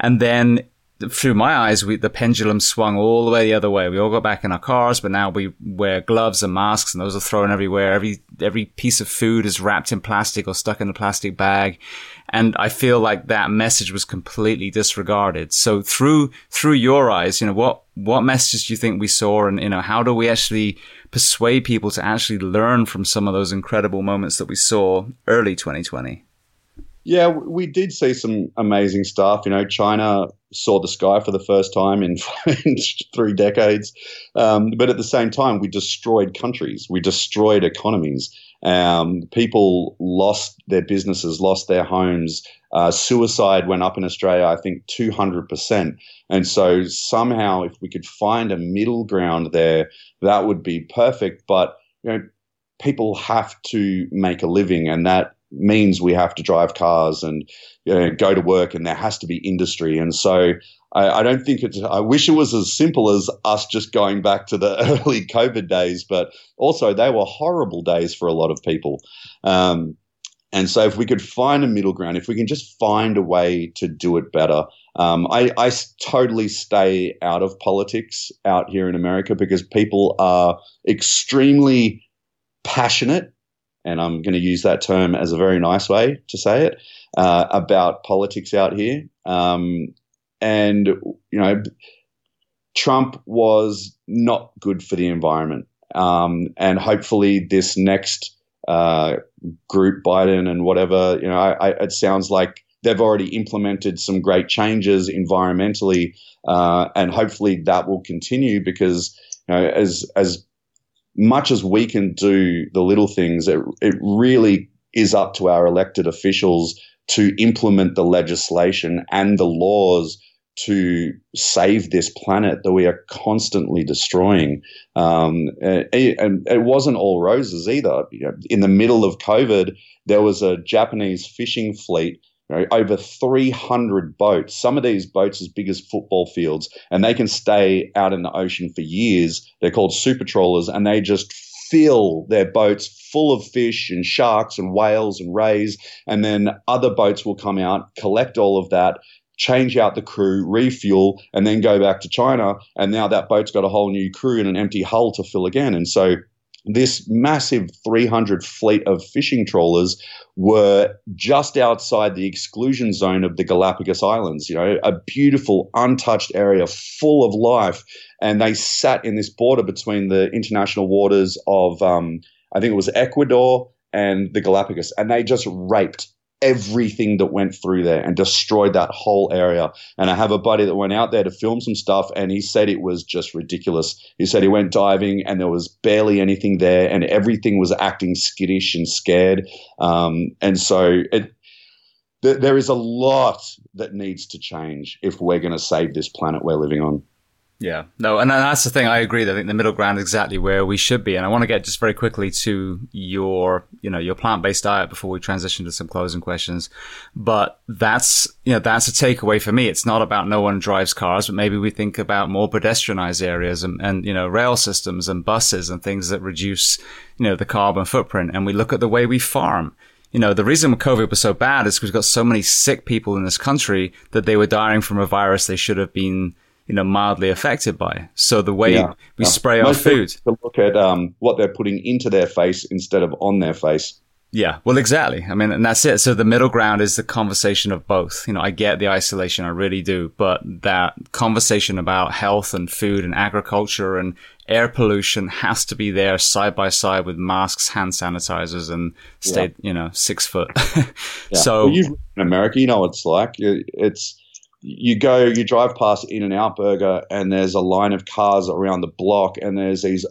And then through my eyes, we, the pendulum swung all the way the other way. We all got back in our cars, but now we wear gloves and masks and those are thrown everywhere. Every, every piece of food is wrapped in plastic or stuck in a plastic bag. And I feel like that message was completely disregarded. So through, through your eyes, you know, what, what message do you think we saw? And, you know, how do we actually persuade people to actually learn from some of those incredible moments that we saw early 2020? Yeah, we did see some amazing stuff. You know, China saw the sky for the first time [laughs] in, three decades. Um, but at the same time, we destroyed countries, we destroyed economies. Um, people lost their businesses, lost their homes. Uh, suicide went up in Australia, I think, 200%. And so somehow, if we could find a middle ground there, that would be perfect. But, you know, people have to make a living, and that means we have to drive cars and you know, go to work, and there has to be industry. And so I, I, don't think it's. I wish it was as simple as us just going back to the [laughs] early COVID days, but also they were horrible days for a lot of people. Um, and so, if we could find a middle ground, if we can just find a way to do it better, um, I, I totally stay out of politics out here in America because people are extremely passionate and I'm going to use that term as a very nice way to say it, uh, about politics out here. Um, and, you know, Trump was not good for the environment. Um, and hopefully, this next uh, group, Biden and whatever, you know, I, I, it sounds like they've already implemented some great changes environmentally, uh, and hopefully that will continue because, you know, as as much as we can do the little things, it, it really is up to our elected officials to implement the legislation and the laws to save this planet that we are constantly destroying. Um, and, it wasn't all roses either. In the middle of COVID, there was a Japanese fishing fleet you know, over 300 boats. Some of these boats as big as football fields, and they can stay out in the ocean for years. They're called super trawlers, and they just fill their boats full of fish and sharks and whales and rays. And then other boats will come out, collect all of that, change out the crew, refuel, and then go back to China. And now that boat's got a whole new crew and an empty hull to fill again. And so this massive 300 fleet of fishing trawlers were just outside the exclusion zone of the Galapagos Islands, you know, a beautiful, untouched area full of life. And they sat in this border between the international waters of, um, I think it was Ecuador and the Galapagos, and they just raped everything that went through there and destroyed that whole area. And I have a buddy that went out there to film some stuff and he said it was just ridiculous. He said he went diving and there was barely anything there and everything was acting skittish and scared. Um, and so it, th- there is a lot that needs to change if we're going to save this planet we're living on. Yeah, no, and that's the thing. I agree. I think the middle ground is exactly where we should be. And I want to get just very quickly to your, you know, your plant-based diet before we transition to some closing questions. But that's, you know, that's a takeaway for me. It's not about no one drives cars, but maybe we think about more pedestrianized areas and, and, you know, rail systems and buses and things that reduce, you know, the carbon footprint. And we look at the way we farm you know, the reason COVID was so bad is because we've got so many sick people in this country that they were dying from a virus they should have been you know, mildly affected by. So the way yeah, we yeah. spray Most our food. To look at um, what they're putting into their face instead of on their face. Yeah, well, exactly. I mean, and that's it. So the middle ground is the conversation of both. You know, I get the isolation, I really do, but that conversation about health and food and agriculture and air pollution has to be there side by side with masks, hand sanitizers, and stay, yeah. you know, six foot. [laughs] so well, in America, you know what it's like. It's you go, you drive past In and Out Burger, and there's a line of cars around the block, and there's these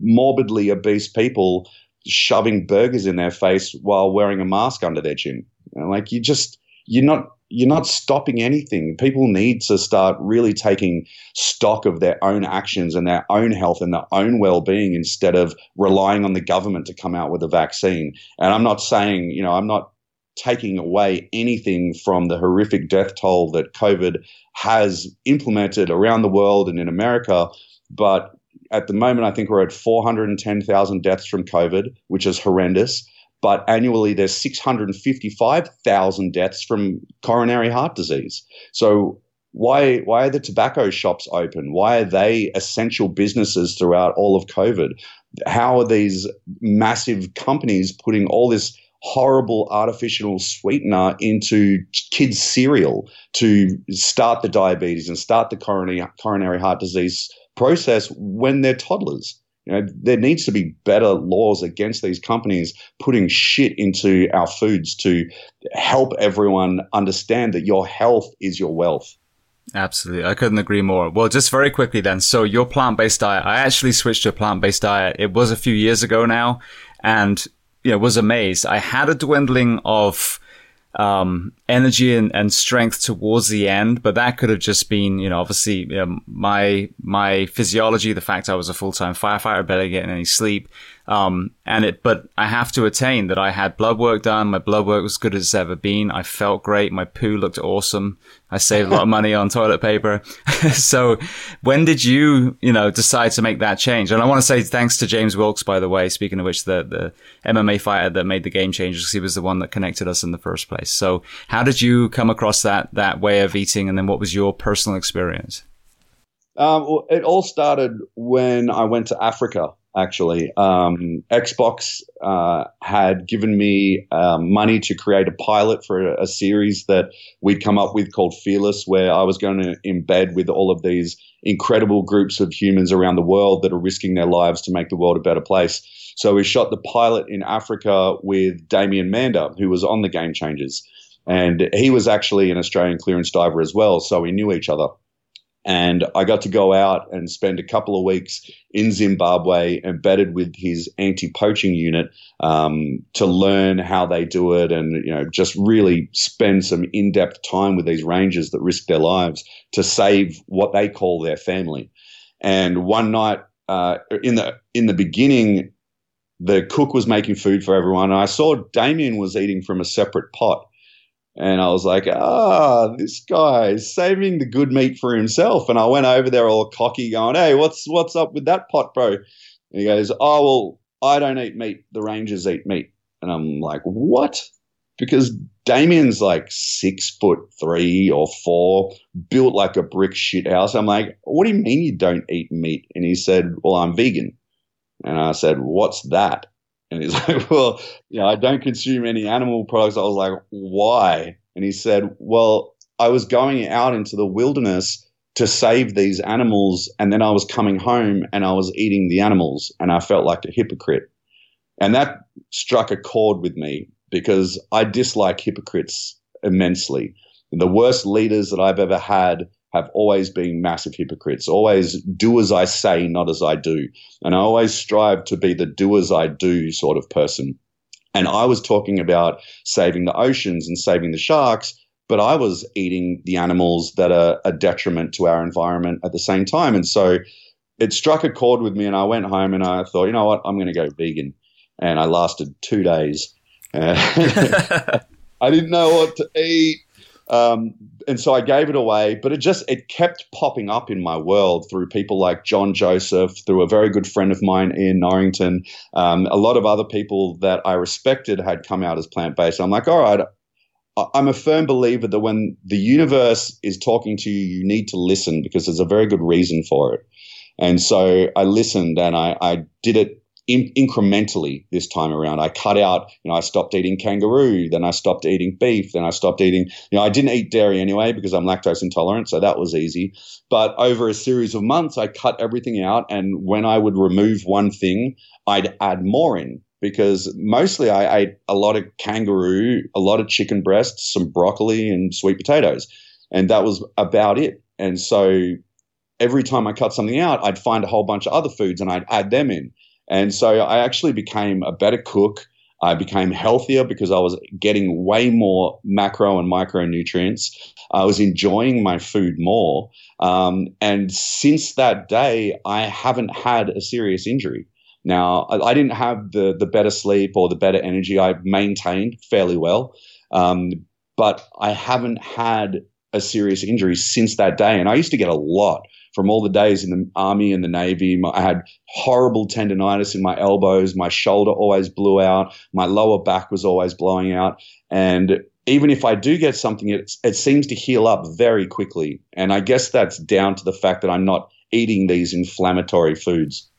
morbidly obese people shoving burgers in their face while wearing a mask under their chin. And like you just, you're not, you're not stopping anything. People need to start really taking stock of their own actions and their own health and their own well-being instead of relying on the government to come out with a vaccine. And I'm not saying, you know, I'm not taking away anything from the horrific death toll that COVID has implemented around the world and in America. But at the moment, I think we're at 410,000 deaths from COVID, which is horrendous. But annually, there's 655,000 deaths from coronary heart disease. So why why are the tobacco shops open? Why are they essential businesses throughout all of COVID? How are these massive companies putting all this horrible artificial sweetener into kids' cereal to start the diabetes and start the coronary, coronary heart disease process when they're toddlers. You know, there needs to be better laws against these companies putting shit into our foods to help everyone understand that your health is your wealth. Absolutely. I couldn't agree more. Well, just very quickly then. So your plant-based diet, I actually switched to a plant-based diet. It was a few years ago now. And know, was amazed. I had a dwindling of um, energy and, and strength towards the end, but that could have just been, you know, obviously you know, my my physiology, the fact I was a full time firefighter, barely getting any sleep, um, and it, but I have to attain that I had blood work done. My blood work was good as it's ever been. I felt great. My poo looked awesome. I saved a lot of money on toilet paper. [laughs] so when did you, you know, decide to make that change? And I want to say thanks to James Wilks, by the way, speaking of which, the, the MMA fighter that made the game changers. He was the one that connected us in the first place. So how did you come across that, that way of eating? And then what was your personal experience? Um, it all started when I went to Africa actually. Um, Xbox uh, had given me um, money to create a pilot for a, a, series that we'd come up with called Fearless, where I was going to embed with all of these incredible groups of humans around the world that are risking their lives to make the world a better place. So we shot the pilot in Africa with Damien Mander, who was on the Game Changers. And he was actually an Australian clearance diver as well, so we knew each other. And I got to go out and spend a couple of weeks in Zimbabwe, embedded with his anti-poaching unit, um, to learn how they do it, and you know, just really spend some in-depth time with these rangers that risk their lives to save what they call their family. And one night, uh, in the in the beginning, the cook was making food for everyone, and I saw Damien was eating from a separate pot. And I was like, ah, this guy is saving the good meat for himself. And I went over there all cocky, going, hey, what's what's up with that pot, bro? And he goes, oh, well, I don't eat meat. The Rangers eat meat. And I'm like, what? Because Damien's like six foot three or four, built like a brick shit house. I'm like, what do you mean you don't eat meat? And he said, well, I'm vegan. And I said, What's that? And he's [laughs] like, Well, you know, I don't consume any animal products. I was like, Why? And he said, Well, I was going out into the wilderness to save these animals. And then I was coming home and I was eating the animals and I felt like a hypocrite. And that struck a chord with me because I dislike hypocrites immensely. The worst leaders that I've ever had have always been massive hypocrites, always do as I say, not as I do. And I always strive to be the do as I do sort of person. And I was talking about saving the oceans and saving the sharks, but I was eating the animals that are a detriment to our environment at the same time. And so it struck a chord with me, and I went home and I thought, you know what, I'm going to go vegan. And I lasted two days. [laughs] [laughs] I didn't know what to eat. Um, and so I gave it away, but it just it kept popping up in my world through people like John Joseph, through a very good friend of mine, Ian Norrington. Um, a lot of other people that I respected had come out as plant based. I'm like, all right, I'm a firm believer that when the universe is talking to you, you need to listen because there's a very good reason for it. And so I listened and I, I did it in, incrementally this time around. I cut out, you know, I stopped eating kangaroo, then I stopped eating beef, then I stopped eating, you know, I didn't eat dairy anyway because I'm lactose intolerant, so that was easy. But over a series of months, I cut everything out, and when I would remove one thing, I'd add more in because mostly I ate a lot of kangaroo, a lot of chicken breasts, some broccoli, and sweet potatoes, and that was about it. And so every time I cut something out, I'd find a whole bunch of other foods and I'd add them in. And so I actually became a better cook. I became healthier because I was getting way more macro and micronutrients. I was enjoying my food more. Um, and since that day, I haven't had a serious injury. Now, I, I, didn't have the, the better sleep or the better energy. I maintained fairly well. Um, but I haven't had a serious injury since that day. And I used to get a lot from all the days in the army and the navy. I had horrible tendonitis in my elbows. My shoulder always blew out. My lower back was always blowing out. And even if I do get something, it, it seems to heal up very quickly. And I guess that's down to the fact that I'm not eating these inflammatory foods.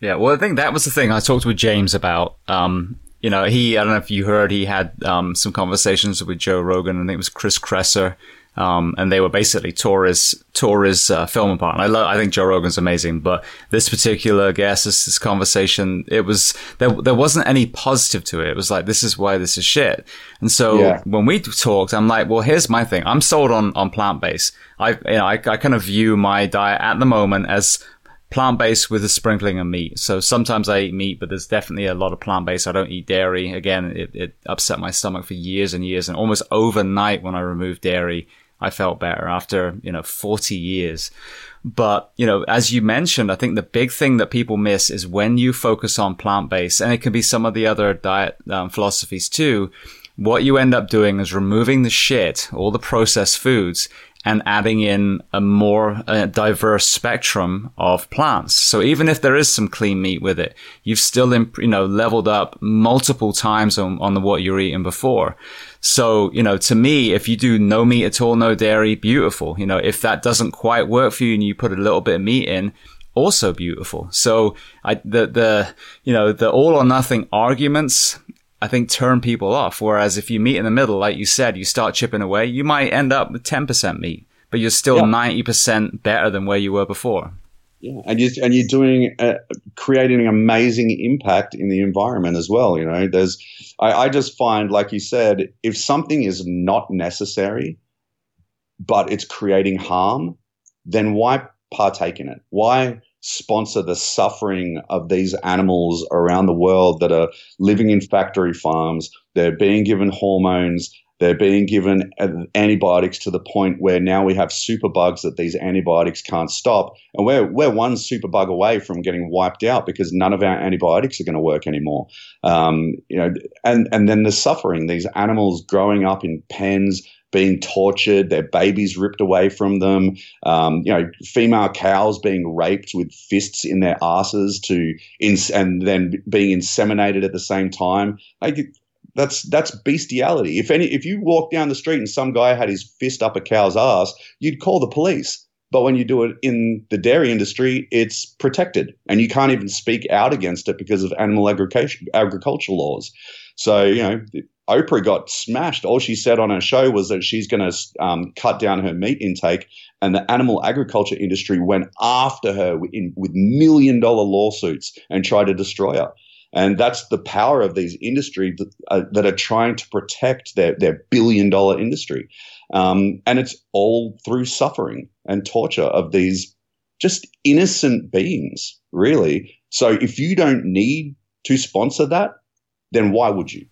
Yeah, well, I think that was the thing I talked with James about. Um, you know, he, I don't know if you heard, he had um, some conversations with Joe Rogan, and it was Chris Kresser, um, and they were basically Torres Torres uh, film partner. I love, I think Joe Rogan's amazing, but this particular guest, this, this conversation, it was there. There wasn't any positive to it. It was like this is why this is shit. And so yeah. when we talked, I'm like, well, here's my thing. I'm sold on on plant based. I you know I, I kind of view my diet at the moment as plant based with a sprinkling of meat. So sometimes I eat meat, but there's definitely a lot of plant based. I don't eat dairy. Again, it, it upset my stomach for years and years, and almost overnight when I removed dairy I felt better after, you know, 40 years. But, you know, as you mentioned, I think the big thing that people miss is when you focus on plant based, and it can be some of the other diet um, philosophies too, what you end up doing is removing the shit, all the processed foods, and adding in a more uh, diverse spectrum of plants. So even if there is some clean meat with it, you've still, imp- you know, leveled up multiple times on, on the, what you're eating before. So, you know, to me, if you do no meat at all, no dairy, beautiful. You know, if that doesn't quite work for you and you put a little bit of meat in, also beautiful. So I, the, the, you know, the all or nothing arguments, I think turn people off. Whereas if you meet in the middle, like you said, you start chipping away, you might end up with 10% meat, but you're still yeah. 90% better than where you were before. Yeah, and you and you're doing uh, creating an amazing impact in the environment as well. You know, there's I, I just find, like you said, if something is not necessary, but it's creating harm, then why partake in it? Why sponsor the suffering of these animals around the world that are living in factory farms? They're being given hormones they're being given antibiotics to the point where now we have superbugs that these antibiotics can't stop. And we're, we're one superbug away from getting wiped out because none of our antibiotics are going to work anymore. Um, you know, and, and then the suffering, these animals growing up in pens, being tortured, their babies ripped away from them, um, you know, female cows being raped with fists in their asses to, ins- and then being inseminated at the same time. Like, that's that's bestiality. If any, if you walk down the street and some guy had his fist up a cow's ass, you'd call the police. But when you do it in the dairy industry, it's protected and you can't even speak out against it because of animal agriculture, laws. So, you know, Oprah got smashed. All she said on her show was that she's going to um, cut down her meat intake, and the animal agriculture industry went after her in, with million dollar lawsuits and tried to destroy her. And that's the power of these industries that, uh, that are trying to protect their, their billion dollar industry. Um, and it's all through suffering and torture of these just innocent beings, really. So if you don't need to sponsor that, then why would you?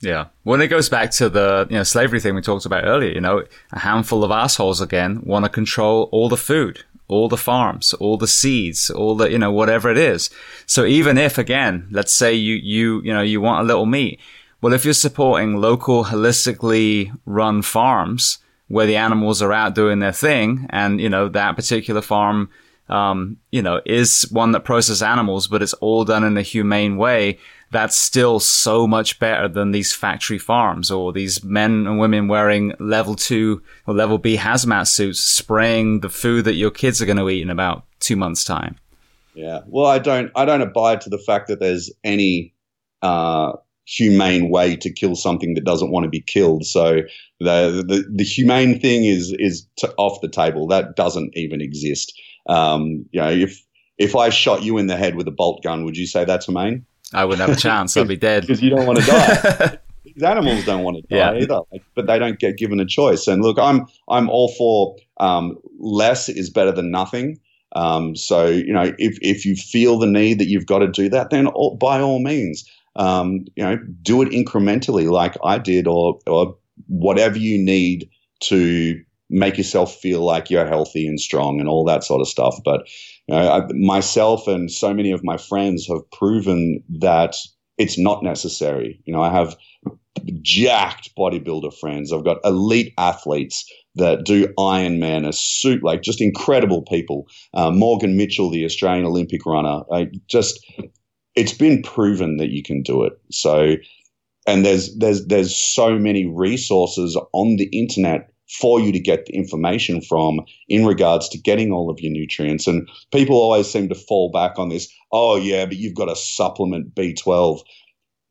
Yeah. When it goes back to the you know slavery thing we talked about earlier, you know, a handful of assholes again want to control all the food, all the farms, all the seeds, all the you know whatever it is. So even if again, let's say you you you know you want a little meat, well, if you're supporting local holistically run farms where the animals are out doing their thing, and you know that particular farm um, you know, is one that processes animals, but it's all done in a humane way that's still so much better than these factory farms or these men and women wearing level two or level B hazmat suits spraying the food that your kids are going to eat in about two months time. Yeah. Well, I don't, I don't abide to the fact that there's any, uh, humane way to kill something that doesn't want to be killed. So the the, the humane thing is is off the table. That doesn't even exist. Um, you know, if if I shot you in the head with a bolt gun, would you say that's humane? I wouldn't have a chance. I'd be [laughs] dead. Because you don't want to die. [laughs] These animals don't want to die yeah. either, but they don't get given a choice. And look, I'm I'm all for um, less is better than nothing. Um, so you know, if if you feel the need that you've got to do that, then all, by all means, um, you know, do it incrementally, like I did, or or whatever you need to make yourself feel like you're healthy and strong and all that sort of stuff. But you know, I, myself and so many of my friends have proven that it's not necessary. You know, I have jacked bodybuilder friends. I've got elite athletes that do Ironman, a suit like just incredible people. Uh, Morgan Mitchell, the Australian Olympic runner, I just it's been proven that you can do it. So, and there's there's there's so many resources on the internet for you to get the information from in regards to getting all of your nutrients. And people always seem to fall back on this, oh yeah, but you've got to supplement B12.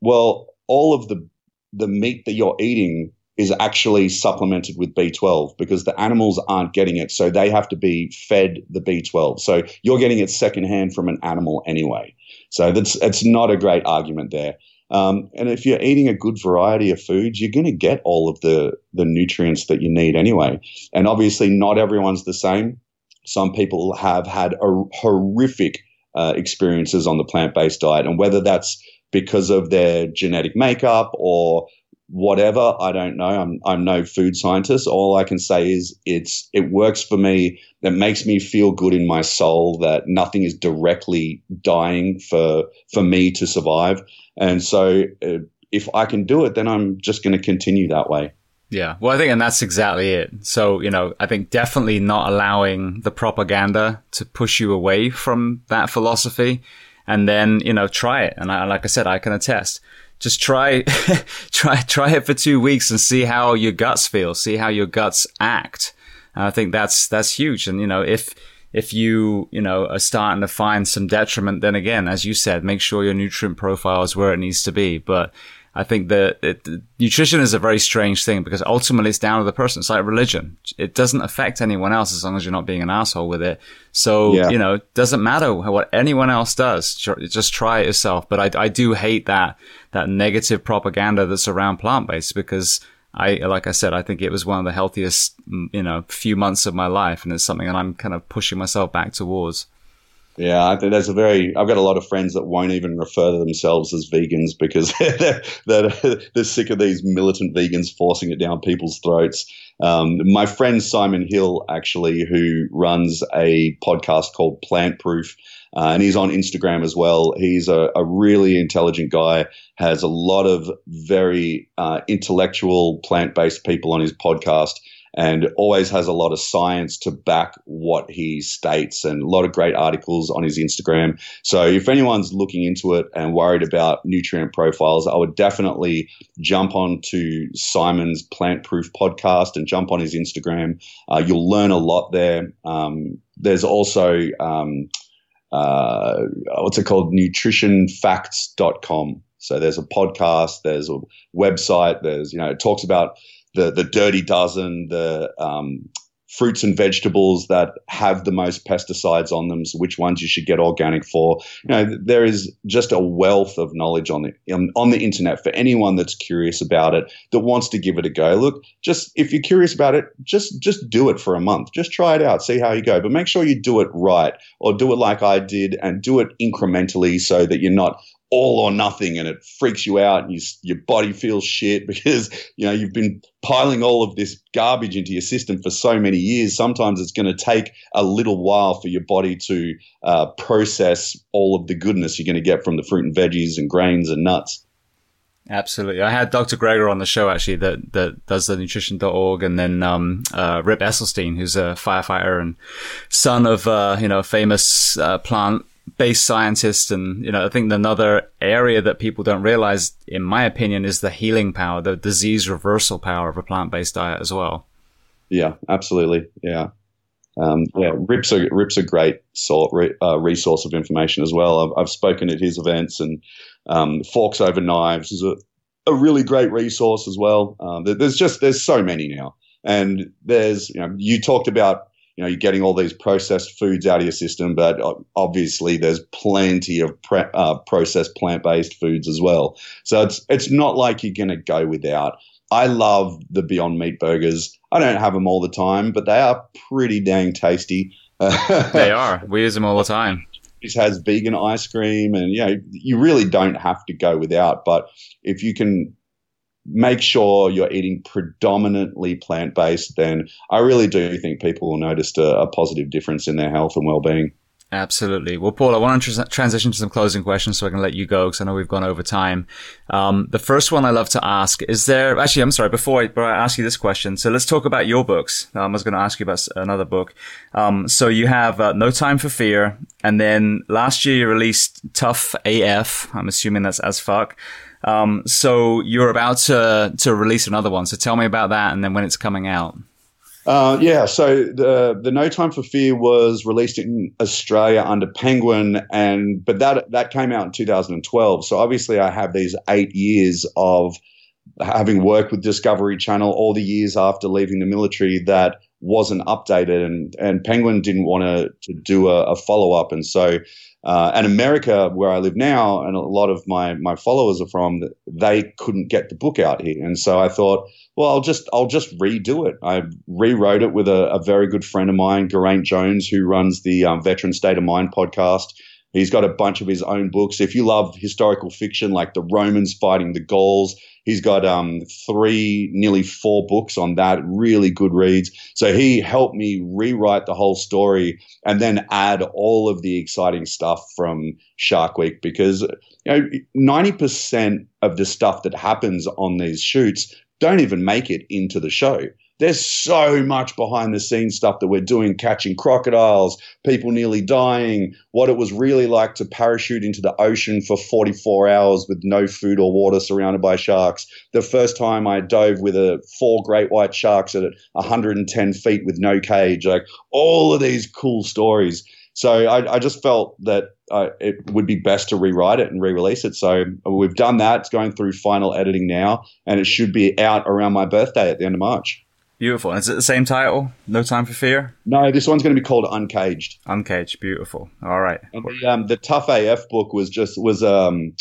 Well, all of the the meat that you're eating is actually supplemented with B12 because the animals aren't getting it. So they have to be fed the B12. So you're getting it secondhand from an animal anyway. So that's it's not a great argument there. Um, and if you're eating a good variety of foods, you're going to get all of the, the nutrients that you need anyway. And obviously, not everyone's the same. Some people have had a horrific uh, experiences on the plant based diet. And whether that's because of their genetic makeup or whatever, I don't know. I'm, I'm no food scientist. All I can say is it's, it works for me. It makes me feel good in my soul that nothing is directly dying for, for me to survive. And so uh, if I can do it, then I'm just going to continue that way. Yeah. Well, I think, and that's exactly it. So, you know, I think definitely not allowing the propaganda to push you away from that philosophy and then, you know, try it. And I, like I said, I can attest. Just try, [laughs] try, try it for two weeks and see how your guts feel, see how your guts act. And I think that's, that's huge. And, you know, if, if you, you know, are starting to find some detriment, then again, as you said, make sure your nutrient profile is where it needs to be. But I think that it, nutrition is a very strange thing because ultimately it's down to the person. It's like religion. It doesn't affect anyone else as long as you're not being an asshole with it. So, yeah. you know, it doesn't matter what anyone else does. Just try it yourself. But I, I do hate that, that negative propaganda that's around plant-based because I, like I said, I think it was one of the healthiest, you know, few months of my life, and it's something that I'm kind of pushing myself back towards. Yeah, I think there's a very. I've got a lot of friends that won't even refer to themselves as vegans because [laughs] they're, they're, they're sick of these militant vegans forcing it down people's throats. Um, my friend Simon Hill, actually, who runs a podcast called Plant Proof, uh, and he's on Instagram as well. He's a, a, really intelligent guy, has a lot of very uh, intellectual plant based people on his podcast. And always has a lot of science to back what he states and a lot of great articles on his Instagram. So if anyone's looking into it and worried about nutrient profiles, I would definitely jump on to Simon's Plant Proof podcast and jump on his Instagram. Uh, you'll learn a lot there. Um, there's also um, uh, what's it called? Nutritionfacts.com. So there's a podcast, there's a website, there's, you know, it talks about the, the dirty dozen, the um, fruits and vegetables that have the most pesticides on them, so which ones you should get organic for. You know, there is just a wealth of knowledge on the on, on the internet for anyone that's curious about it that wants to give it a go. Look, just if you're curious about it, just just do it for a month. Just try it out, see how you go, but make sure you do it right or do it like I did and do it incrementally so that you're not all or nothing and it freaks you out and you, your body feels shit [laughs] because you know you've been piling all of this garbage into your system for so many years sometimes it's going to take a little while for your body to uh, process all of the goodness you're going to get from the fruit and veggies and grains and nuts Absolutely. I had Dr. Greger on the show actually that, that does the nutrition.org and then, um, uh, Rip Esselstyn, who's a firefighter and son of, uh, you know, famous, uh, plant based scientist. And, you know, I think another area that people don't realize, in my opinion, is the healing power, the disease reversal power of a plant based diet as well. Yeah, absolutely. Yeah. Um, yeah, Rip's a Rip's a great sort, uh, resource of information as well. I've, I've spoken at his events, and um, Forks Over Knives is a, a really great resource as well. Um, there's just there's so many now, and there's you know you talked about you know, you're getting all these processed foods out of your system, but obviously there's plenty of pre- uh, processed plant-based foods as well. So it's it's not like you're going to go without. I love the Beyond Meat burgers. I don't have them all the time, but they are pretty dang tasty. [laughs] they are. We use them all the time. It has vegan ice cream, and you know you really don't have to go without. But if you can make sure you're eating predominantly plant based, then I really do think people will notice a, a positive difference in their health and well being. Absolutely. Well, Paul, I want to transition to some closing questions so I can let you go because I know we've gone over time. Um, the first one I love to ask is there, actually, I'm sorry, before I, before I ask you this question. So let's talk about your books. Um, I was going to ask you about another book. Um, so you have uh, No Time for Fear. And then last year you released Tough AF. I'm assuming that's as fuck. Um, so you're about to to release another one. So tell me about that, and then when it's coming out. Uh, yeah, so the the No Time for Fear was released in Australia under Penguin, and but that that came out in 2012. So obviously, I have these eight years of having worked with Discovery Channel all the years after leaving the military that wasn't updated, and and Penguin didn't want to to do a, a follow up, and so uh, and America, where I live now, and a lot of my my followers are from, they couldn't get the book out here, and so I thought, well, I'll just I'll just redo it. I rewrote it with a, a very good friend of mine, Geraint Jones, who runs the um, Veteran State of Mind podcast. He's got a bunch of his own books. If you love historical fiction, like the Romans fighting the Gauls, He's got um, three, nearly four books on that, really good reads. So he helped me rewrite the whole story and then add all of the exciting stuff from Shark Week because you know 90% of the stuff that happens on these shoots don't even make it into the show. There's so much behind the scenes stuff that we're doing, catching crocodiles, people nearly dying, what it was really like to parachute into the ocean for 44 hours with no food or water surrounded by sharks. The first time I dove with a four great white sharks at 110 feet with no cage, like all of these cool stories. So I, I just felt that uh, it would be best to rewrite it and re-release it. So we've done that. It's going through final editing now, and it should be out around my birthday at the end of March. Beautiful. is it the same title? No Time for Fear? No, this one's going to be called Uncaged. Uncaged. Beautiful. All right. And the, um, the Tough AF book was just was um,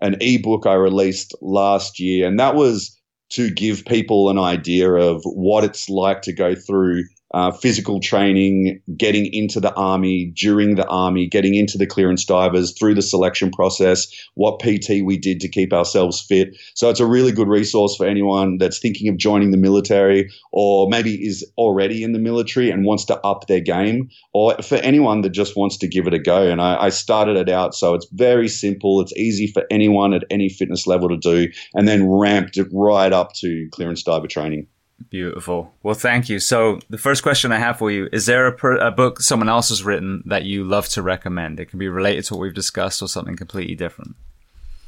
an ebook I released last year, and that was to give people an idea of what it's like to go through uh, physical training, getting into the army, during the army, getting into the clearance divers, through the selection process, what PT we did to keep ourselves fit. So it's a really good resource for anyone that's thinking of joining the military or maybe is already in the military and wants to up their game, or for anyone that just wants to give it a go. And I, I started it out so it's very simple, it's easy for anyone at any fitness level to do, and then ramped it right up to clearance diver training. Beautiful. Well, thank you. So, the first question I have for you is there a, per, a, book someone else has written that you love to recommend? It can be related to what we've discussed or something completely different.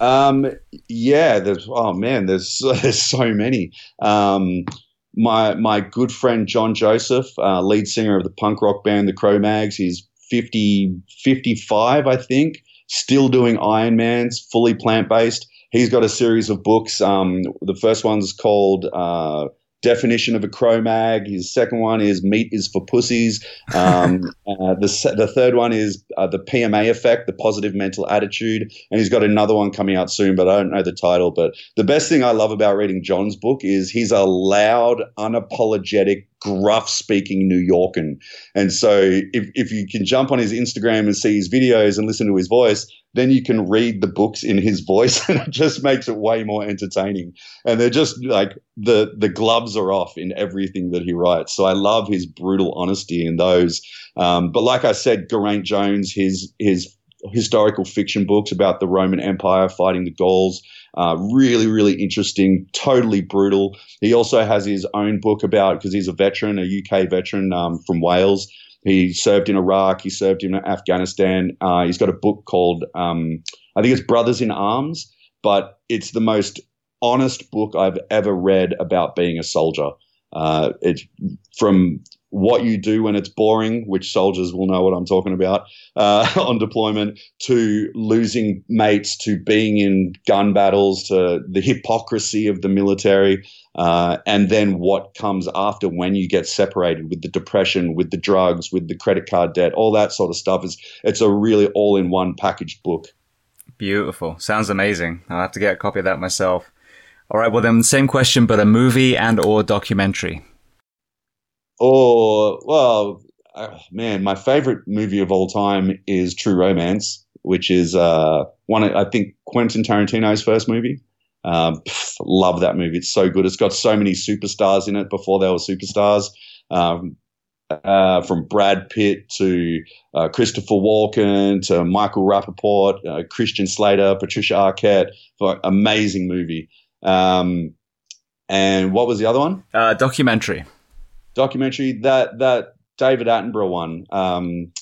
Um, yeah, there's, oh man, there's, [laughs] there's so many. Um, my, my good friend John Joseph, uh, lead singer of the punk rock band, the Cro-Mags, he's 50, 55, I think, still doing Ironmans, fully plant based. He's got a series of books. Um, the first one's called, uh, definition of a Cro-Mag. His second one is meat is for pussies. Um, [laughs] uh, the, the third one is uh, the PMA effect, the positive mental attitude. And he's got another one coming out soon, but I don't know the title. But the best thing I love about reading John's book is he's a loud, unapologetic, gruff speaking New Yorkan. And so if, if you can jump on his Instagram and see his videos and listen to his voice, then you can read the books in his voice [laughs] and it just makes it way more entertaining. And they're just like the the gloves are off in everything that he writes. So I love his brutal honesty in those. Um, but like I said, Geraint Jones, his his historical fiction books about the Roman Empire fighting the Gauls. Uh, really, really interesting, totally brutal. He also has his own book about, because he's a veteran, a UK veteran um, from Wales, he served in Iraq. He served in Afghanistan. Uh, he's got a book called, um, I think it's Brothers in Arms, but it's the most honest book I've ever read about being a soldier. Uh, it's from what you do when it's boring, which soldiers will know what I'm talking about uh, [laughs] on deployment, to losing mates, to being in gun battles, to the hypocrisy of the military, uh, and then what comes after when you get separated with the depression, with the drugs, with the credit card debt, all that sort of stuff. Is it's a really all-in-one packaged book. Beautiful. Sounds amazing. I'll have to get a copy of that myself. All right. Well, then, same question, but a movie and or documentary. Oh well, uh, man, my favorite movie of all time is True Romance, which is uh, one I think Quentin Tarantino's first movie. Um, pff, love that movie; it's so good. It's got so many superstars in it before they were superstars. Um, uh, from Brad Pitt to uh, Christopher Walken to Michael Rapaport, uh, Christian Slater, Patricia Arquette. For amazing movie. Um, and what was the other one? Uh, documentary documentary that that David Attenborough one. Um,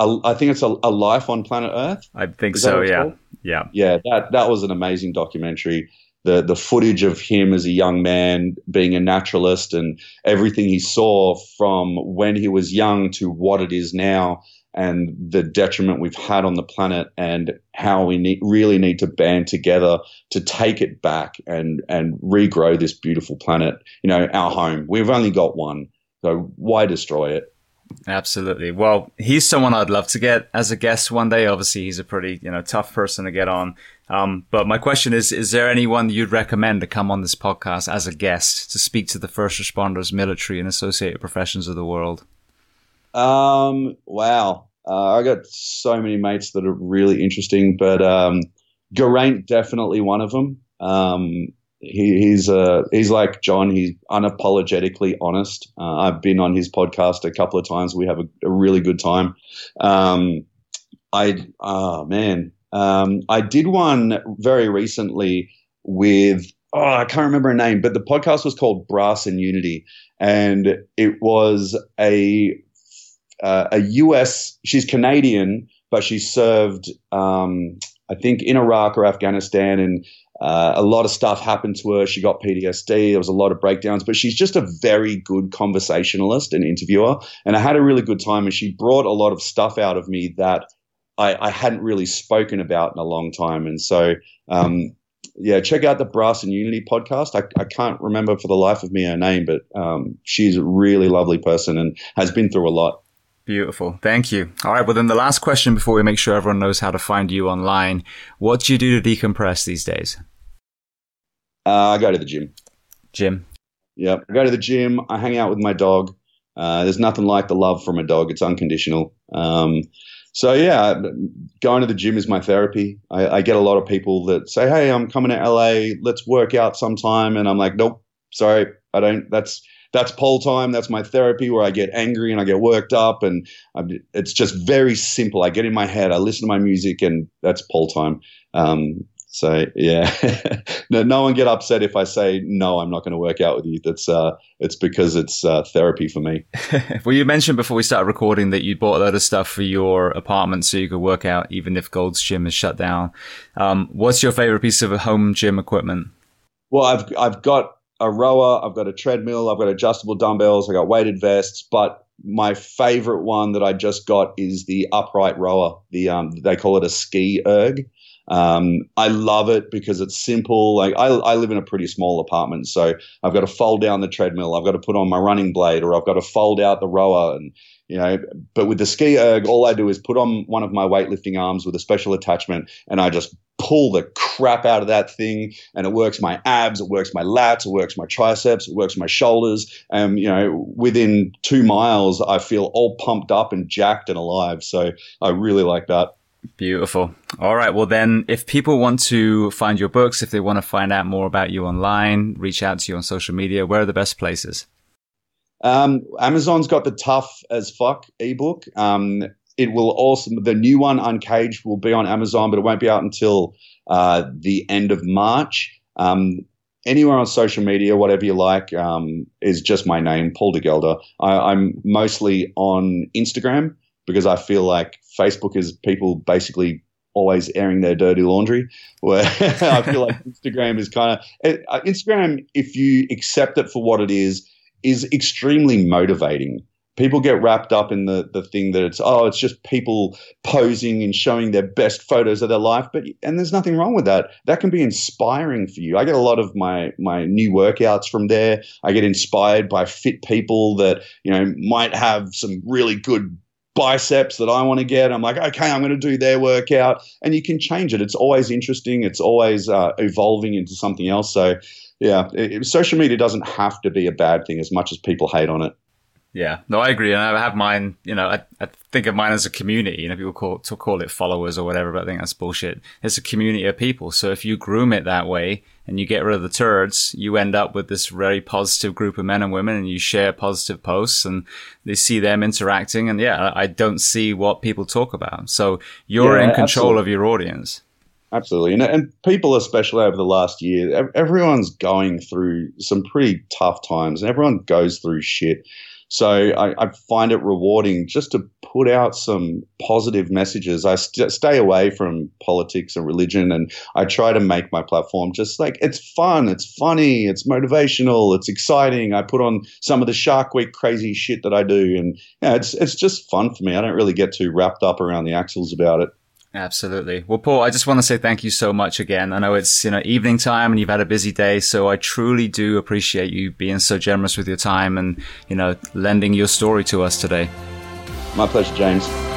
a, I think it's a, a, life on planet Earth. I think so. Yeah, called? yeah, yeah. That that was an amazing documentary. The the footage of him as a young man being a naturalist and everything he saw from when he was young to what it is now and the detriment we've had on the planet and how we need, really need to band together to take it back and, and regrow this beautiful planet, you know, our home. We've only got one. So why destroy it? Absolutely. Well, he's someone I'd love to get as a guest one day. Obviously, he's a pretty, you know, tough person to get on. Um, but my question is, is there anyone you'd recommend to come on this podcast as a guest to speak to the first responders, military and associated professions of the world? Um, wow. Uh, I got so many mates that are really interesting, but um, Geraint definitely one of them. Um, he, he's uh, he's like John. He's unapologetically honest. Uh, I've been on his podcast a couple of times. We have a, a really good time. Um, I oh man, um, I did one very recently with oh I can't remember her name, but the podcast was called Brass and Unity, and it was a uh, a US, she's Canadian, but she served, um, I think, in Iraq or Afghanistan, and uh, a lot of stuff happened to her. She got PTSD. There was a lot of breakdowns, but she's just a very good conversationalist and interviewer. And I had a really good time, and she brought a lot of stuff out of me that I, I hadn't really spoken about in a long time. And so, um, yeah, check out the Brass and Unity podcast. I, I, can't remember for the life of me her name, but um, she's a really lovely person and has been through a lot. Beautiful. Thank you. All right. Well, then the last question before we make sure everyone knows how to find you online. What do you do to decompress these days? Uh, I go to the gym. Gym. Yep. I go to the gym. I hang out with my dog. Uh, there's nothing like the love from a dog. It's unconditional. Um, so yeah, going to the gym is my therapy. I, I, get a lot of people that say, "Hey, I'm coming to LA. Let's work out sometime," and I'm like, "Nope, sorry, I don't. That's that's pole time. That's my therapy where I get angry and I get worked up, and I'm, it's just very simple. I get in my head, I listen to my music, and that's pole time. Um, So yeah, [laughs] no, no one get upset if I say no. I'm not going to work out with you. That's uh, it's because it's uh, therapy for me. [laughs] well, you mentioned before we started recording that you bought a lot of stuff for your apartment so you could work out even if Gold's Gym is shut down. Um, what's your favorite piece of home gym equipment? Well, I've I've got a rower, I've got a treadmill, I've got adjustable dumbbells, I've got weighted vests, but my favorite one that I just got is the upright rower. The um, they call it a SkiErg. Um, I love it because it's simple. Like I, I live in a pretty small apartment, so I've got to fold down the treadmill. I've got to put on my running blade, or I've got to fold out the rower, and you know. But with the SkiErg, all I do is put on one of my weightlifting arms with a special attachment, and I just pull the crap out of that thing, and it works my abs, it works my lats, it works my triceps, it works my shoulders. And you know, within two miles, I feel all pumped up and jacked and alive. So I really like that. Beautiful. All right. Well, then, if people want to find your books, if they want to find out more about you online, reach out to you on social media, where are the best places? Um, Amazon's got the tough as fuck ebook. Um, it will also, the new one, Uncaged, will be on Amazon, but it won't be out until uh, the end of March. Um, anywhere on social media, whatever you like, um, is just my name, Paul de Gelder. I, I'm mostly on Instagram because I feel like Facebook is people basically always airing their dirty laundry. [laughs] Where I feel like [laughs] Instagram is kind of uh, Instagram, if you accept it for what it is, is extremely motivating. People get wrapped up in the the thing that it's oh it's just people posing and showing their best photos of their life, but and there's nothing wrong with that. That can be inspiring for you. I get a lot of my my new workouts from there. I get inspired by fit people that you know might have some really good biceps that I want to get. I'm like, okay, I'm going to do their workout, and you can change it. It's always interesting. It's always uh, evolving into something else. So, yeah, it, social media doesn't have to be a bad thing as much as people hate on it. Yeah, no, I agree, and I have mine. You know, I, I think of mine as a community. You know, people call to call it followers or whatever, but I think that's bullshit. It's a community of people. So if you groom it that way and you get rid of the turds, you end up with this very positive group of men and women, and you share positive posts, and they see them interacting. And yeah, I don't see what people talk about. So you're yeah, in control absolutely. of your audience. Absolutely, and, and people, especially over the last year, everyone's going through some pretty tough times, and everyone goes through shit so I, I, find it rewarding just to put out some positive messages. I st- stay away from politics and religion, and I try to make my platform just like it's fun, it's funny, it's motivational, it's exciting. I put on some of the Shark Week crazy shit that I do, and yeah, it's it's just fun for me. I don't really get too wrapped up around the axles about it. Absolutely. Well, Paul, I just want to say thank you so much again. I know it's, you know, evening time and you've had a busy day. So I truly do appreciate you being so generous with your time and, you know, lending your story to us today. My pleasure, James.